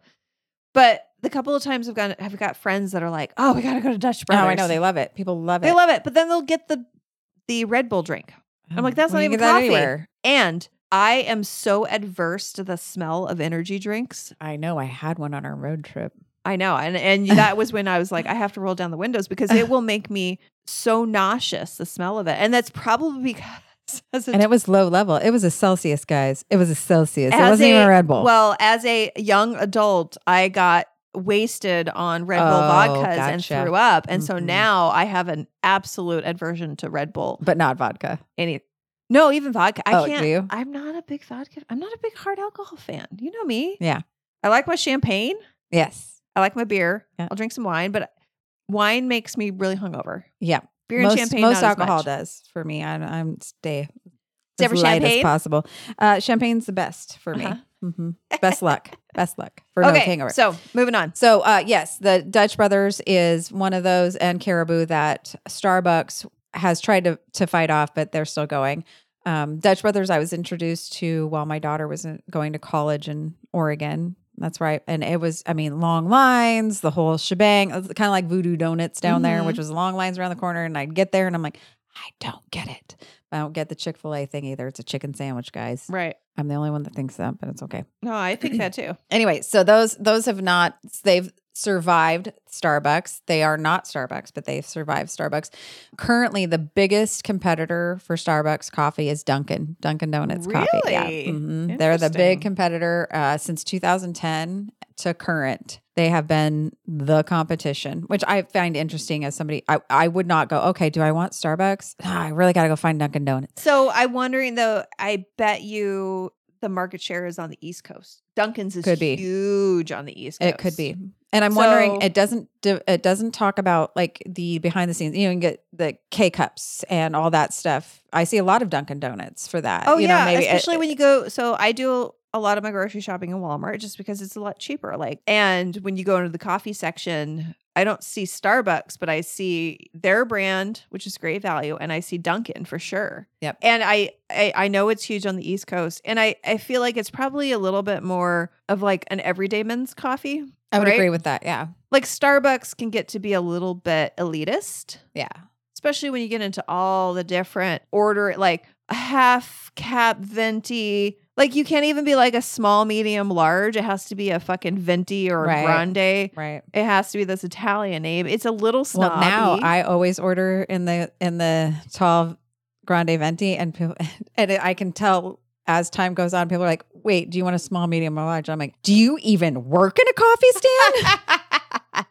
But the couple of times I've gone, I've got friends that are like, "Oh, we got to go to Dutch oh Brothers." I know they love it people love it They love it, but then they'll get the the Red Bull drink. I'm like, that's Well, not even coffee. anywhere. And I am so adverse to the smell of energy drinks. I know I had one on our road trip I know. And and that was when I was like, I have to roll down the windows because it will make me so nauseous, the smell of it. And that's probably because as a, and it was low level it was a Celsius guys it was a Celsius it wasn't even a- a Red Bull Well, as a young adult, I got wasted on Red Bull Oh, vodkas and threw up. And so Mhm. now I have an absolute aversion to Red Bull. but not vodka Any no, even vodka. I Oh, can't. you? I'm not a big vodka. I'm not a big hard alcohol fan. You know me. Yeah. I like my champagne. yes I like my beer. Yeah. I'll drink some wine, but wine makes me really hungover. yeah Beer most, and champagne. most alcohol does for me. I, I'm stay as light as possible. Uh, champagne's the best for Uh-huh. me. hmm Best luck. Best luck for no Okay, hangover. so moving on. So, uh, yes, the Dutch Brothers is one of those, and Caribou that Starbucks has tried to to fight off, but they're still going. Um, Dutch Brothers, I was introduced to while my daughter was in- going to college in Oregon. That's right, and it was, I mean, long lines, the whole shebang. Kind of like Voodoo Donuts down there, Mhm. which was long lines around the corner. And I'd get there, and I'm like, I don't get it. I don't get the Chick Fil A thing either. It's a chicken sandwich, guys. Right. I'm the only one that thinks that, but it's okay No, I think that too. anyway, so those those have not they've survived Starbucks. They are not Starbucks, but they've survived Starbucks. Currently, the biggest competitor for Starbucks coffee is Dunkin' Dunkin' Donuts coffee. Yeah, Really? Mhm. they're the big competitor uh, since 2010 to current. They have been the competition, which I find interesting as somebody. I, I would not go. Okay, do I want Starbucks? Ah, I really got to go find Dunkin' Donuts. So I'm wondering though, I bet you the market share is on the East Coast. Dunkin's is Could be. huge on the East Coast. It could be. And I'm wondering, it doesn't it doesn't talk about like the behind the scenes. You know, you can get the K cups and all that stuff. I see a lot of Dunkin' Donuts for that. Oh you yeah, know, maybe it- especially when you go. So I do a lot of my grocery shopping in Walmart just because it's a lot cheaper. Like, and when you go into the coffee section, I don't see Starbucks, but I see their brand, which is great value, and I see Dunkin' for sure. Yep. And I, I I know it's huge on the East Coast, and I I feel like it's probably a little bit more of like an everyday men's coffee. I would right? agree with that. Yeah, Like Starbucks can get to be a little bit elitist yeah. especially when you get into all the different order like a half caff venti like you can't even be like a small medium large it has to be a fucking venti or a Right. grande Right. it has to be this italian name it's a little snobby Well, now I always order in the in the tall grande venti, and people, and I can tell as time goes on, people are like, "Wait, do you want a small, medium, or large?" I'm like, "Do you even work in a coffee stand?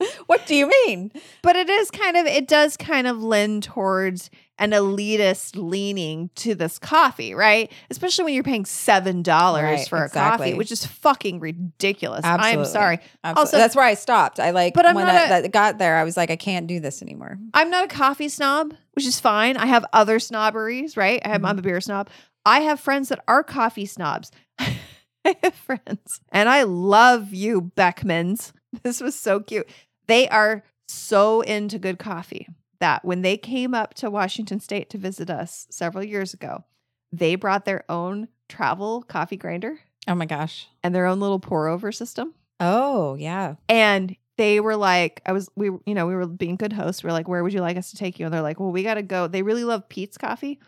what do you mean?" but it is kind of it does kind of lend towards an elitist leaning to this coffee right especially when you're paying seven dollars Right, for a coffee which is fucking ridiculous i'm sorry Absolutely. Also- that's where I stopped. I like, But I'm when not I, a- that got there, I was like, I can't do this anymore. I'm not a coffee snob, which is fine. I have other snobberies, right? I have, Mhm. I'm a beer snob. I have friends that are coffee snobs. I have friends, and I love you, Beckmans. This was so cute. They are so into good coffee that when they came up to Washington State to visit us several years ago, they brought their own travel coffee grinder Oh my gosh. and their own little pour over system. Oh yeah. And they were like, I was, we, you know, we were being good hosts. We are like, where would you like us to take you? And they're like, well, we got to go. They really love Peet's coffee.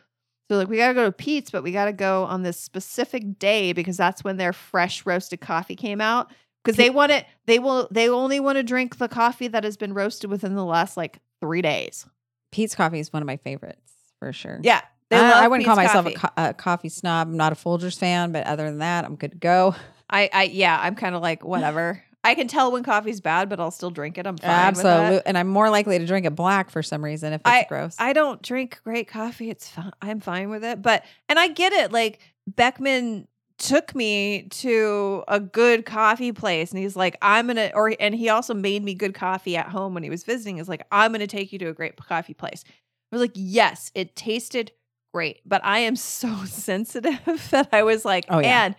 So like, we got to go to Peet's, but we got to go on this specific day because that's when their fresh roasted coffee came out. Because they want it, they will, they only want to drink the coffee that has been roasted within the last like three days. Peet's coffee is one of my favorites for sure. Yeah. I, I wouldn't call Peet's myself coffee. a, co- a coffee snob. I'm not a Folgers fan, but other than that, I'm good to go. I, I, yeah, I'm kind of like, whatever. I can tell when coffee's bad, but I'll still drink it. I'm fine. with that. Absolutely. And I'm more likely to drink it black for some reason if it's gross. I don't drink great coffee. It's fine. I'm fine with it. But and I get it. Like Beckman took me to a good coffee place and he's like, I'm gonna or and he also made me good coffee at home when he was visiting. Is like, I'm gonna take you to a great coffee place. I was like, yes, it tasted great, but I am so sensitive that I was like, Oh, yeah. and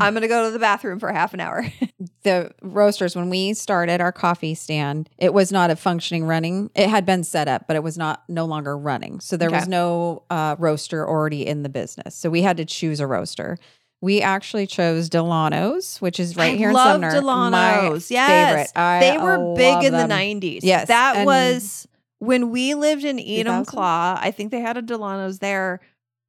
I'm gonna go to the bathroom for half an hour. the roasters, when we started our coffee stand, it was not a functioning running. It had been set up, but it was not no longer running. So there was no uh, roaster already in the business. So we had to choose a roaster. We actually chose Dillanos, which is right I here in love Sumner. Dillanos. My Yes. they were big in them. the 90s. Yes, That was when we lived in 2000? Enumclaw. I think they had a Dillanos there.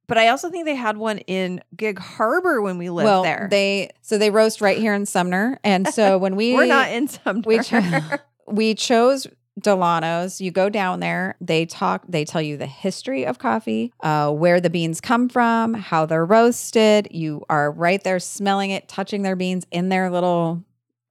But I also think they had one in Gig Harbor when we lived well, there. they so they roast right here in Sumner, and so when we We're not in Sumner. we cho- we chose Dillanos. You go down there, they talk, they tell you the history of coffee, uh, where the beans come from, how they're roasted. You are right there smelling it, touching their beans in their little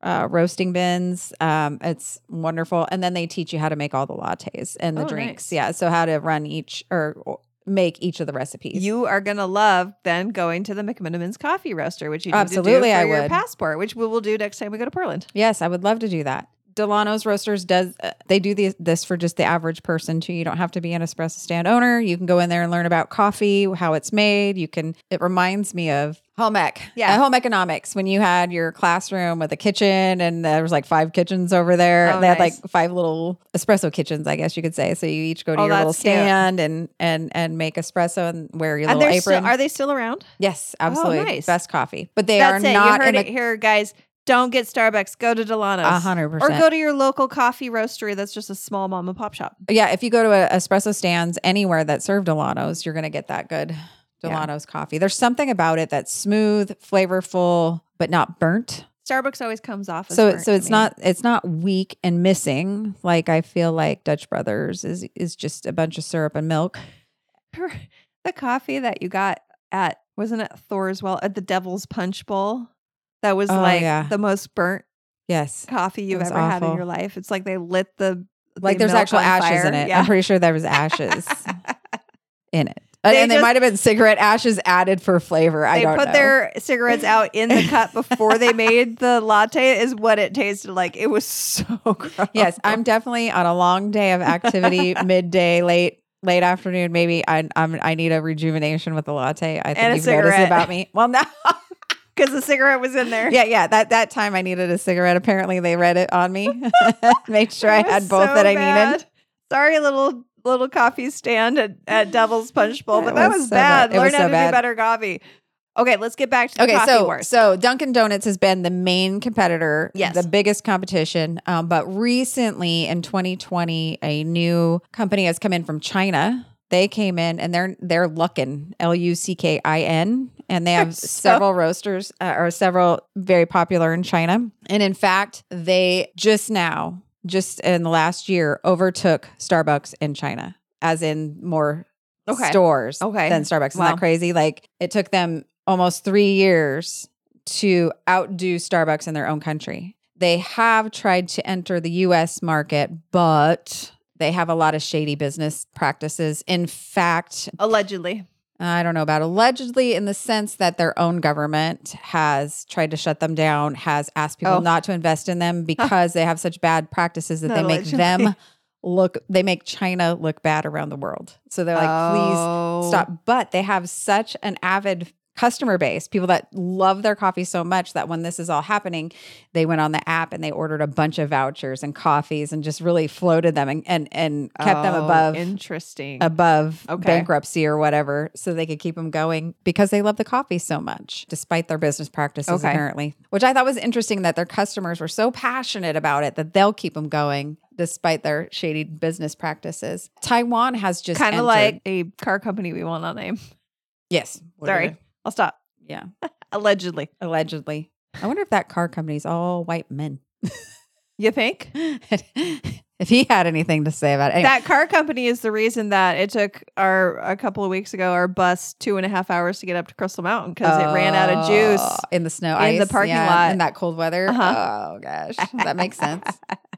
uh, roasting bins. Um, it's wonderful. And then they teach you how to make all the lattes and the Oh, drinks. nice. Yeah. So how to run each or, make each of the recipes. you are gonna love then going to the McMenamins coffee roaster, which you need Absolutely, to do for I your would. passport, which we will do next time we go to Portland. Yes, I would love to do that. Dillanos Roasters does uh, they do the, this for just the average person too. You don't have to be an espresso stand owner. You can go in there and learn about coffee, how it's made. You can. It reminds me of home ec, Yeah. uh, home economics when you had your classroom with a kitchen and there was like five kitchens over there. Oh, they had like five little espresso kitchens, I guess you could say. So you each go to Oh, your little that's cute. stand and and and make espresso and wear your And little apron. still, are they still around? yes, absolutely, nice. best coffee. But they That's are it. not you heard in it the here, guys. Don't get Starbucks. Go to Dillanos. a hundred percent. Or go to your local coffee roastery that's just a small mom and pop shop. Yeah, if you go to a espresso stands anywhere that serve Dillanos, you're going to get that good Yeah. Dillanos coffee. There's something about it that's smooth, flavorful, but not burnt. Starbucks always comes off as So so it's not it's not weak and missing like I feel like Dutch Brothers is is just a bunch of syrup and milk. the coffee that you got at wasn't it Thor's well at the Devil's Punch Bowl. That was Oh, like yeah. the most burnt Yes. coffee you've ever had in your life. It's like they lit the Like there's actual ashes fire. in it. Yeah. I'm pretty sure there was ashes in it. and They and they might have been cigarette ashes added for flavor. I They don't put their cigarettes out in the cup before they made the latte. Is what it tasted like. It was so gross. yes, I'm definitely on a long day of activity, midday, late late afternoon. Maybe I I'm, I need a rejuvenation with a latte. I think you've noticed cigarette. about me. Well, no, because the cigarette was in there. yeah, yeah. That that time I needed a cigarette. Apparently, they read it on me. Made sure I had both so that I bad. needed. Sorry, little little coffee stand at, at Devil's Punch Bowl, but It that was was so bad. bad. Learn was how so to bad. do better coffee. Okay, let's get back to the Okay, coffee so wars. so Dunkin' Donuts has been the main competitor, Yes. the biggest competition. Um, but recently in 2020, a new company has come in from China. They came in and they're they're Luckin, L U C K I N, and they have So- several roasters uh, or several very popular in China. And in fact, they just now, just in the last year, overtook Starbucks in China, as in more Okay. stores Okay. than Starbucks. Isn't Wow. that crazy? Like it took them almost three years to outdo Starbucks in their own country. They have tried to enter the US market, but they have a lot of shady business practices. In fact, Allegedly. I don't know about allegedly in the sense that their own government has tried to shut them down, has asked people Oh. not to invest in them because they have such bad practices that Not they make allegedly. them look they make China look bad around the world. So they're like, please Oh. stop. But they have such an avid customer base, people that love their coffee so much that when this is all happening, they went on the app and they ordered a bunch of vouchers and coffees and just really floated them and and, and kept them Oh, above Interesting. above Okay. bankruptcy or whatever so they could keep them going because they love the coffee so much despite their business practices Okay. apparently which i thought was interesting that their customers were so passionate about it that they'll keep them going despite their shady business practices taiwan has just kind of like a car company we will not name. yes Sorry. I'll stop. yeah Allegedly. allegedly i wonder if that car company's all white men You think? if he had anything to say about it anyway, That car company is the reason that it took our a couple of weeks ago our bus two and a half hours to get up to Crystal Mountain because it ran out of juice. Oh, in the snow, in the parking yeah, lot. in that cold weather. Uh-huh. Oh gosh, that makes sense.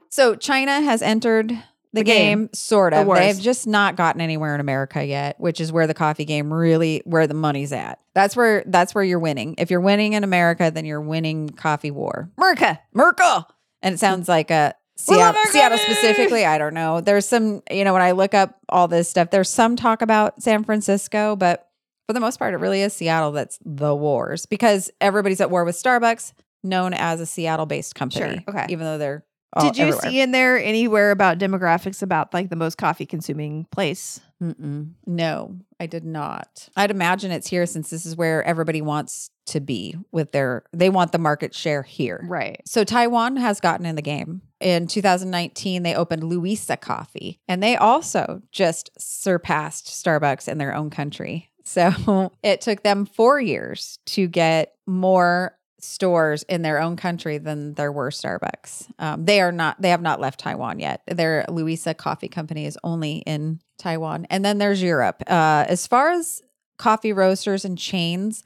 So China has entered the, The game, game. sort of. wars. They've just not gotten anywhere in America yet, which is where the coffee game really where the money's at. That's where that's where you're winning. If you're winning in America, then you're winning coffee war. Merca. Merkel. And it sounds like a Seattle, Seattle specifically. I don't know. There's some, you know, when I look up all this stuff, there's some talk about San Francisco, but for the most part, it really is Seattle that's the wars because everybody's at war with Starbucks, known as a Seattle based company. Sure, okay. Even though they're all Did you everywhere. see in there anywhere about demographics about like the most coffee consuming place? Mm-mm. No, I did not. I'd imagine it's here since this is where everybody wants to be with their, they want the market share here. Right. So Taiwan has gotten in the game. In 2019, they opened Louisa Coffee, and they also just surpassed Starbucks in their own country. So it took them four years to get more stores in their own country than there were Starbucks. Um, they are not. They have not left Taiwan yet. Their Louisa Coffee Company is only in Taiwan, and then there's Europe. Uh, as far as coffee roasters and chains,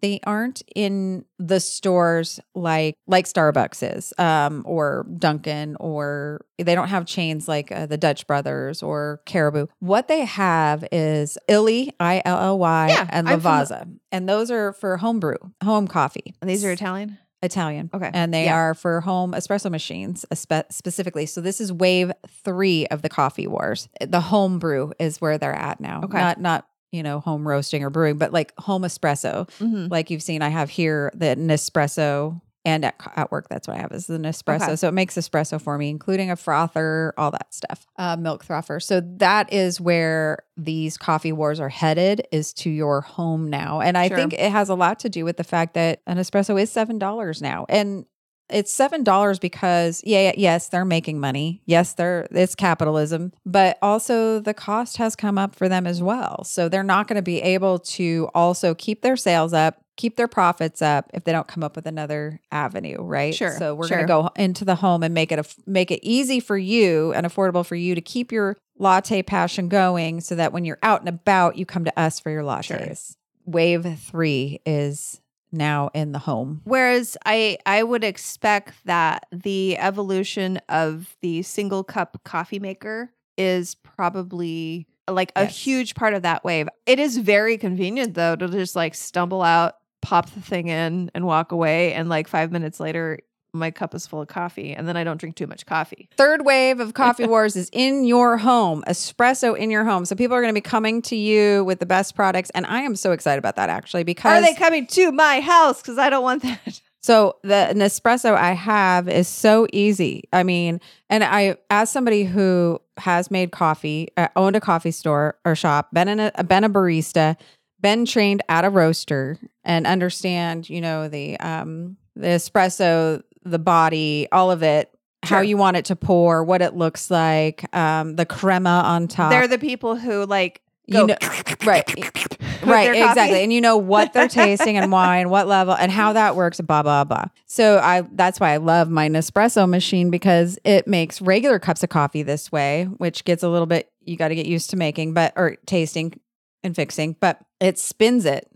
they aren't in the stores like like Starbucks is, um, or Dunkin', or they don't have chains like uh, the Dutch Brothers or Caribou. What they have is Illy, I L L Y, Yeah, and Lavazza, and those are for home brew, home coffee. And these are Italian? Italian. Okay. And they Yeah. are for home espresso machines espe- specifically. So this is wave three of the coffee wars. The home brew is where they're at now. Okay. Not, not, you know, home roasting or brewing, but like home espresso. Mm-hmm. Like you've seen, I have here the Nespresso and at, at work, that's what I have is the Nespresso. Okay. So it makes espresso for me, including a frother, all that stuff, uh, milk frother. So that is where these coffee wars are headed is to your home now. And I Sure. think it has a lot to do with the fact that an espresso is $7 now. And it's seven dollars because yeah, yes, they're making money. Yes, they're it's capitalism, but also the cost has come up for them as well. So they're not going to be able to also keep their sales up, keep their profits up if they don't come up with another avenue, right? Sure, So we're sure. going to go into the home and make it a, make it easy for you and affordable for you to keep your latte passion going, so that when you're out and about, you come to us for your lattes. Wave three is now in the home. Whereas I I would expect that the evolution of the single cup coffee maker is probably like a Yes. huge part of that wave. It is very convenient though to just like stumble out, pop the thing in, and walk away. And like five minutes later, my cup is full of coffee, and then I don't drink too much coffee. Third wave of coffee wars is in your home, espresso in your home. So people are going to be coming to you with the best products. And I am so excited about that actually because Are they coming to my house? Because I don't want that. So the Nespresso I have is so easy. I mean, and I, as somebody who has made coffee, uh, owned a coffee store or shop, been in a, been a barista, been trained at a roaster, and understand, you know, the um the espresso, the body, all of it, how you want it to pour, what it looks like, um, the crema on top. They're the people who like You go know- right. right exactly, and you know what they're tasting and why and what level and how that works blah blah blah so i that's why i love my nespresso machine because it makes regular cups of coffee this way which gets a little bit you got to get used to making but or tasting and fixing but it spins it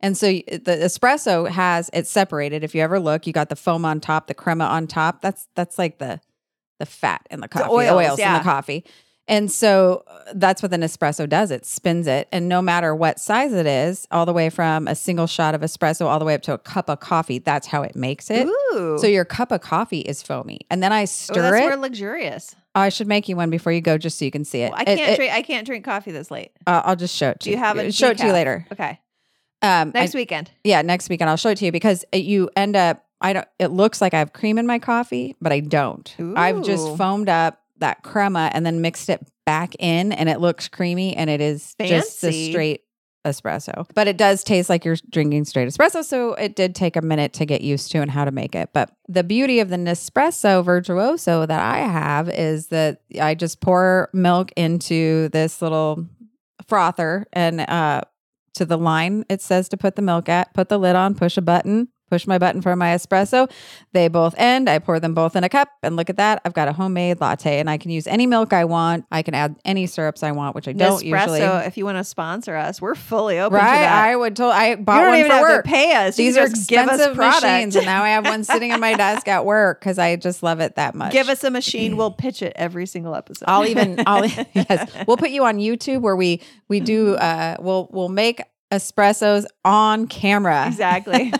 and so the espresso has it's separated if you ever look you got the foam on top the crema on top that's that's like the the fat in the coffee the oils, oils, in the coffee and so uh, that's what the espresso does. It spins it. And no matter what size it is, all the way from a single shot of espresso all the way up to a cup of coffee, that's how it makes it. Ooh. So your cup of coffee is foamy. And then I Oh, stir that's it. more luxurious. I should make you one before you go just so you can see it. Well, I can't it- drink. I can't drink coffee this late. uh, I'll just show it to Do you have a Show it to you later. Okay, Um, I- next weekend. yeah, next weekend I'll show it to you because it- you end up. I don't. It looks like I have cream in my coffee, but I don't. I've just foamed up that crema and then mixed it back in, and it looks creamy, and it is just a straight espresso. But it does taste like you're drinking straight espresso, so it did take a minute to get used to and how to make it. But the beauty of the Nespresso Virtuoso that I have is that I just pour milk into this little frother and uh to the line it says to put the milk at, put the lid on, push a button, push my button for my espresso. They both end. I pour them both in a cup and look at that. I've got a homemade latte and I can use any milk I want. I can add any syrups I want, which I don't usually. Nespresso. If you want to sponsor us, we're fully open Right, to that. I would totally. I you bought don't one even for have work. to pay us. These are just give us expensive machines, and now I have one sitting on my desk at work because I just love it that much. Give us a machine. We'll pitch it every single episode. I'll even I'll yes. We'll put you on YouTube where we we do uh we'll we'll make espressos on camera. exactly.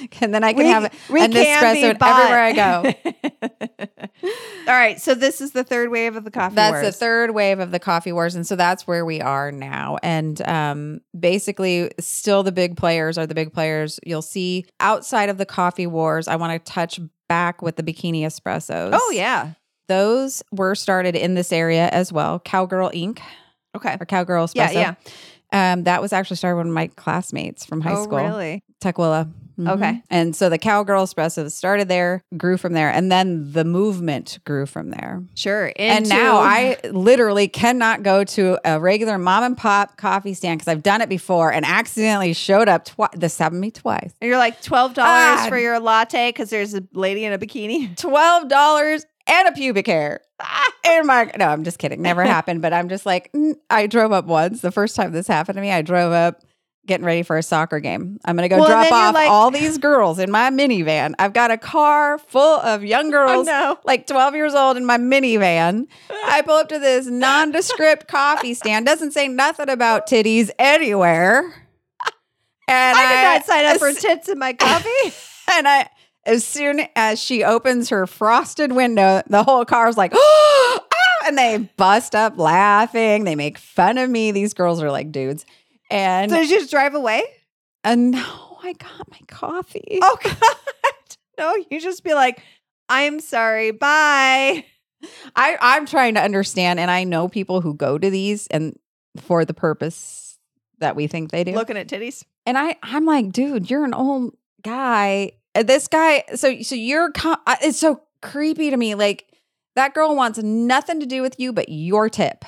And then I can we, have an espresso everywhere I go. All right, so this is the third wave of the coffee That's wars. the third wave of the coffee wars. And so that's where we are now. And um, basically, still the big players are the big players. You'll see outside of the coffee wars, I want to touch back with the bikini espressos. Oh yeah. Those were started in this area as well. Cowgirl Inc. Okay. or Cowgirl Espresso. Yeah, yeah. Um, that was actually started one of my classmates from high oh school, really? Tequila. Mhm. Okay. And so the Cowgirl Espresso started there, grew from there, and then the movement grew from there. Sure. and now I literally cannot go to a regular mom and pop coffee stand because I've done it before and accidentally showed up twice. This happened to me twice. And you're like twelve dollars Ah. for your latte because there's a lady in a bikini. Twelve dollars and a pubic hair. In my no, I'm just kidding. Never happened. But I'm just like, I drove up once. The first time this happened to me, I drove up getting ready for a soccer game. I'm gonna go Well, drop off like- all these girls in my minivan. I've got a car full of young Oh girls. no! Like 12 years old in my minivan. I pull up to this nondescript coffee stand. Doesn't say nothing about titties anywhere. And I did not sign up for tits in my coffee. and I, as soon as she opens her frosted window, the whole car's like, oh, and they bust up laughing. They make fun of me. These girls are like dudes. And, so did you just drive away? and no, I got my coffee. Oh God! No, you just be like, "I'm sorry, bye." I, I'm trying to understand, and I know people who go to these and for the purpose that we think they do. Looking at titties. And I, I'm like, dude, you're an old guy. Uh, This guy, so so you're. uh, It's so creepy to me. Like that girl wants nothing to do with you but your tip.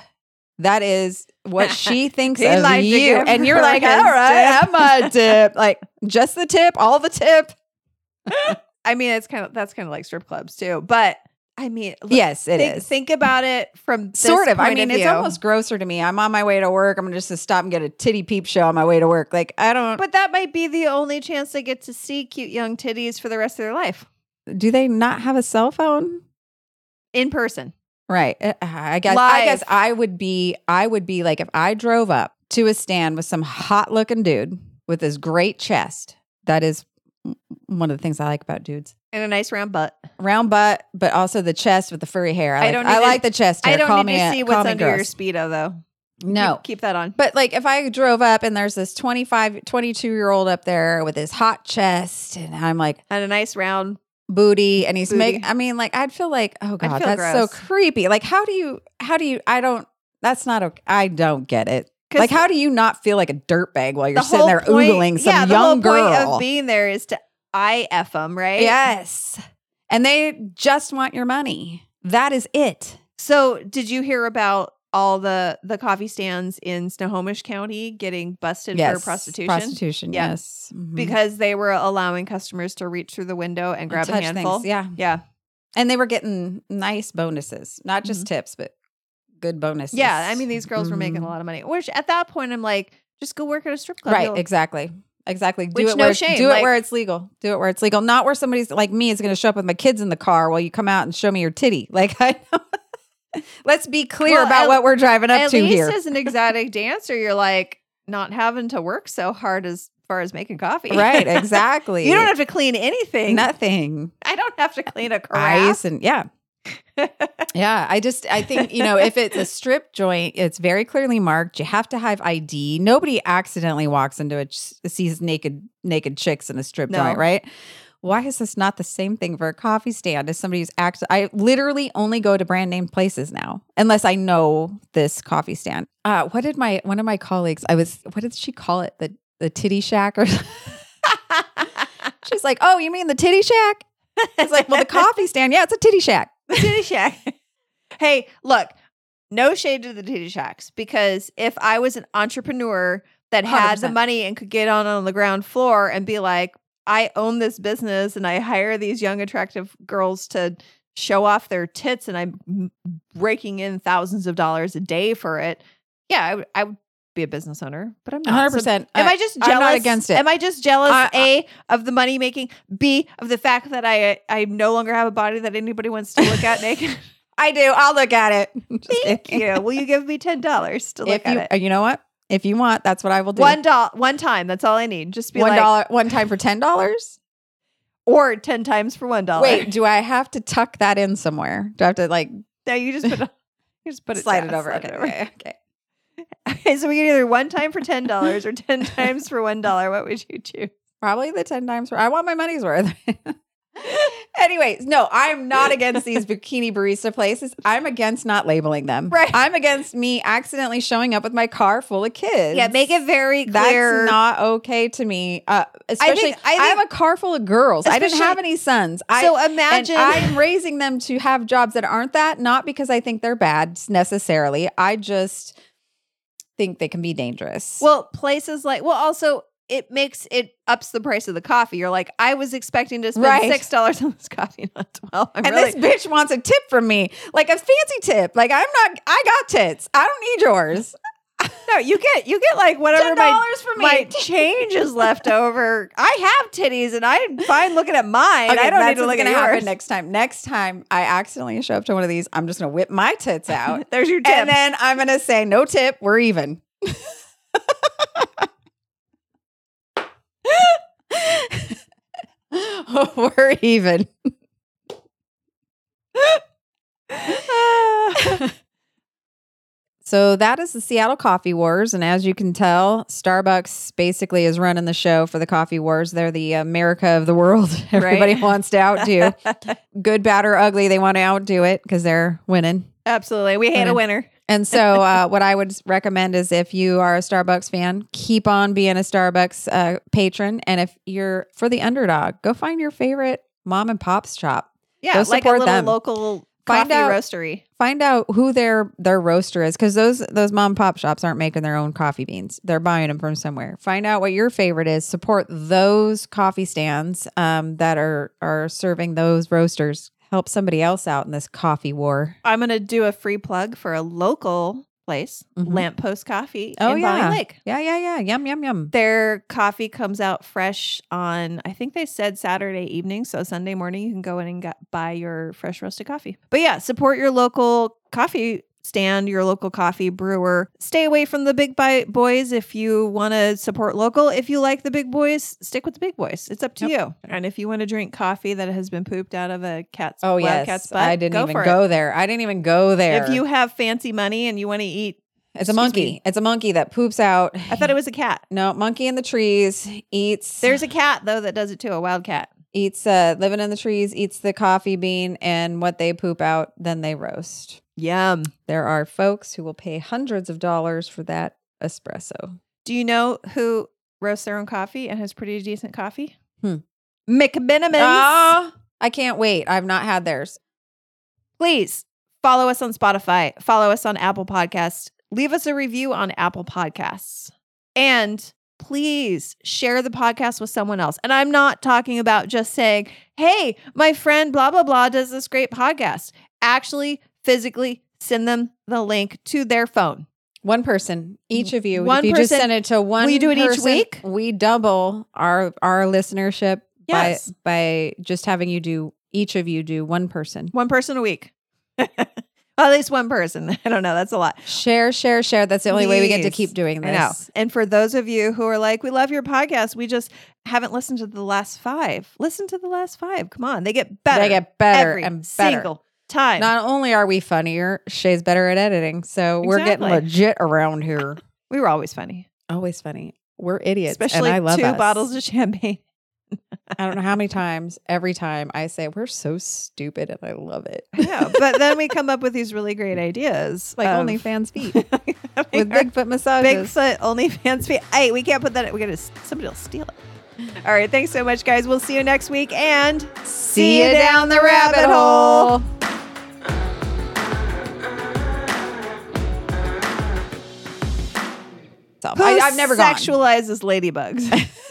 That is what she thinks of like you, and you're like, all right, tip." have my tip. Like just the tip, all the tip. I mean, it's kind of that's kind of like strip clubs too. But I mean, look, Yes, it is. think, think about it from Sort of. I mean, it's view. almost grosser to me. I'm on my way to work. I'm just to just stop and get a titty peep show on my way to work. Like I don't. But that might be the only chance they get to see cute young titties for the rest of their life do they not have a cell phone? in person. Right. Uh, I guess I guess I would be I would be like if I drove up to a stand with some hot looking dude with this great chest. That is one of the things I like about dudes. And a nice round butt. Round butt, but also the chest with the furry hair. I, I like, don't I to- like the chest hair. I don't call need me to see call what's under your speedo though. No. Keep, keep that on. But like if I drove up and there's this 25, 22 year old up there with his hot chest and I'm like And a nice round. booty and he's making I mean like I'd feel like oh god that's gross. so creepy. Like how do you how do you I don't that's not okay. I don't get it. Like how do you not feel like a dirtbag while you're sitting there point- oogling some yeah, the young whole girl? point of being there is to I F them, right? yes. And they just want your money. That is it. So, did you hear about all the the coffee stands in Snohomish County getting busted for prostitution? Prostitution, Yeah. yes. Mhm. because they were allowing customers to reach through the window and grab a handful. things, Yeah. Yeah. And they were getting nice bonuses, not just tips, but good bonuses. Mm-hmm. Yeah. I mean, these girls were making a lot of money. Which at that point, I'm like, just go work at a strip club. Right, You'll- exactly. Exactly. Do Which, it no where shame, do it like- where it's legal. Do it where it's legal. Not where somebody's like me is going to show up with my kids in the car while you come out and show me your titty. Like I Let's be clear Well, about at- what we're driving up At to least here. as an exotic dancer, you're like not having to work so hard as far as making coffee. right, exactly. you don't have to clean anything. nothing. I don't have to clean a carafe. Ice and yeah. Yeah, I just I think you know if it's a strip joint, it's very clearly marked. You have to have ID. Nobody accidentally walks into it sees naked naked chicks in a strip No. joint, right? Why is this not the same thing for a coffee stand? As somebody who's act, I literally only go to brand name places now, unless I know this coffee stand. Uh, what did my one of my colleagues? I was what did she call it? The the titty shack or she's like, oh, you mean the titty shack? It's like, well, the coffee stand, yeah, it's a titty shack. The titty shack. hey, look, no shade to the titty shacks because if I was an entrepreneur that had the 100%. money and could get on on the ground floor and be like, I own this business and I hire these young attractive girls to show off their tits and I'm raking in thousands of dollars a day for it. Yeah, I would be a business owner, but I'm not. 100%. Am I just jealous? I'm not against it. Am I just jealous? I- a of the money making. B of the fact that I I no longer have a body that anybody wants to look at naked. I do. I'll look at it. Thank you. Will you give me ten dollars to look If at you, it? uh, you know what? If you want, that's what I will do. One dollar, one time. That's all I need. Just be one like, dollar, one time for ten dollars. or ten times for one dollar. Wait, do I have to tuck that in somewhere? Do I have to like no, you just put it. You just put it. slide down, it over? slide Okay, it over. okay, okay. Okay, so we get either one time for ten dollars or ten times for one dollar. What would you choose? Probably the ten times. For, I want my money's worth. Anyways, no, I'm not against these bikini barista places. I'm against not labeling them. Right. I'm against me accidentally showing up with my car full of kids. Yeah, make it very clear. That's not okay to me. Uh, especially, I, I think- have a car full of girls. I didn't have any sons. I, so and imagine. I'm raising them to have jobs that aren't that, not because I think they're bad necessarily. I just think they can be dangerous. Well, places like well, also it makes it ups the price of the coffee. You're like, I was expecting to spend Right. six dollars on this coffee, not twelve. I'm and really, this bitch wants a tip from me, like a fancy tip. Like I'm not. I got tits. I don't need yours. No, you get you get like whatever my $10 for me. my change is left over. I have titties, and I'm fine looking at mine. I don't need to look at gonna happen yours. next time. Next time I accidentally show up to one of these, I'm just gonna whip my tits out, There's your tip. and then I'm gonna say no tip. We're even. We're even. So that is the Seattle Coffee Wars. And as you can tell, Starbucks basically is running the show for the Coffee Wars. They're the America of the world. Everybody wants to outdo. Good, bad, or ugly, they want to outdo it because they're winning. Absolutely, we hate a winner. And so, uh, what I would recommend is if you are a Starbucks fan, keep on being a Starbucks uh, patron. And if you're for the underdog, go find your favorite mom and pop's shop. Yeah, Go like a support little them. local Find coffee out- roastery. Find out who their their roaster is because those those mom pop shops aren't making their own coffee beans. They're buying them from somewhere. Find out what your favorite is. Support those coffee stands um, that are are serving those roasters. Help somebody else out in this coffee war. I'm gonna do a free plug for a local place, Mhm. Lamppost Coffee Oh, in yeah. Bonney Lake. Yeah, yeah, yeah. Yum, yum, yum. Their coffee comes out fresh on, I think they said Saturday evening. So Sunday morning, you can go in and get, buy your fresh roasted coffee. But yeah, support your local coffee stand, your local coffee brewer. Stay away from the big bi- boys if you want to support local. If you like the big boys, stick with the big boys. It's up to you. And if you want to drink coffee that has been pooped out of a cat's Oh, wild yes. cat's butt, I didn't go even for it. go there. I didn't even go there. If you have fancy money and you want to eat, it's a monkey. me. It's a monkey that poops out. I thought it was a cat. No, monkey in the trees eats. There's a cat though that does it too, a wild cat. Eats uh living in the trees, eats the coffee bean and what they poop out, then they roast. Yum. There are folks who will pay hundreds of dollars for that espresso. Do you know who roasts their own coffee and has pretty decent coffee? Hmm. McMenamins. Ah, I can't wait. I've not had theirs. Please follow us on Spotify, follow us on Apple Podcasts, leave us a review on Apple Podcasts, and please share the podcast with someone else. And I'm not talking about just saying, hey, my friend blah, blah, blah does this great podcast. Actually, physically send them the link to their phone. One person, each of you. One if you just person- send it to one, We do it each week? We double our our listenership Yes. by by just having you do each of you do one person. One person a week. At least one person. I don't know. That's a lot. Share, share, share. That's the only way we get to keep doing I know. this. And for those of you who are like, we love your podcast, we just haven't listened to the last five. Listen to the last five. Come on. They get better. They get better every and better. single time. Not only are we funnier, Shea's better at editing. So we're getting legit around here. we were always funny. Always funny. We're idiots. Especially and I love two us. bottles of champagne. I don't know how many times, every time I say, we're so stupid and I love it. Know. but then we come up with these really great ideas. Like of- OnlyFans feet with Bigfoot massages. Bigfoot OnlyFans feet. Hey, we can't put that. in. We're gonna. Somebody will steal it. All right. Thanks so much, guys. We'll see you next week. And See you down the rabbit hole. So Who I, I've never gone. sexualizes ladybugs.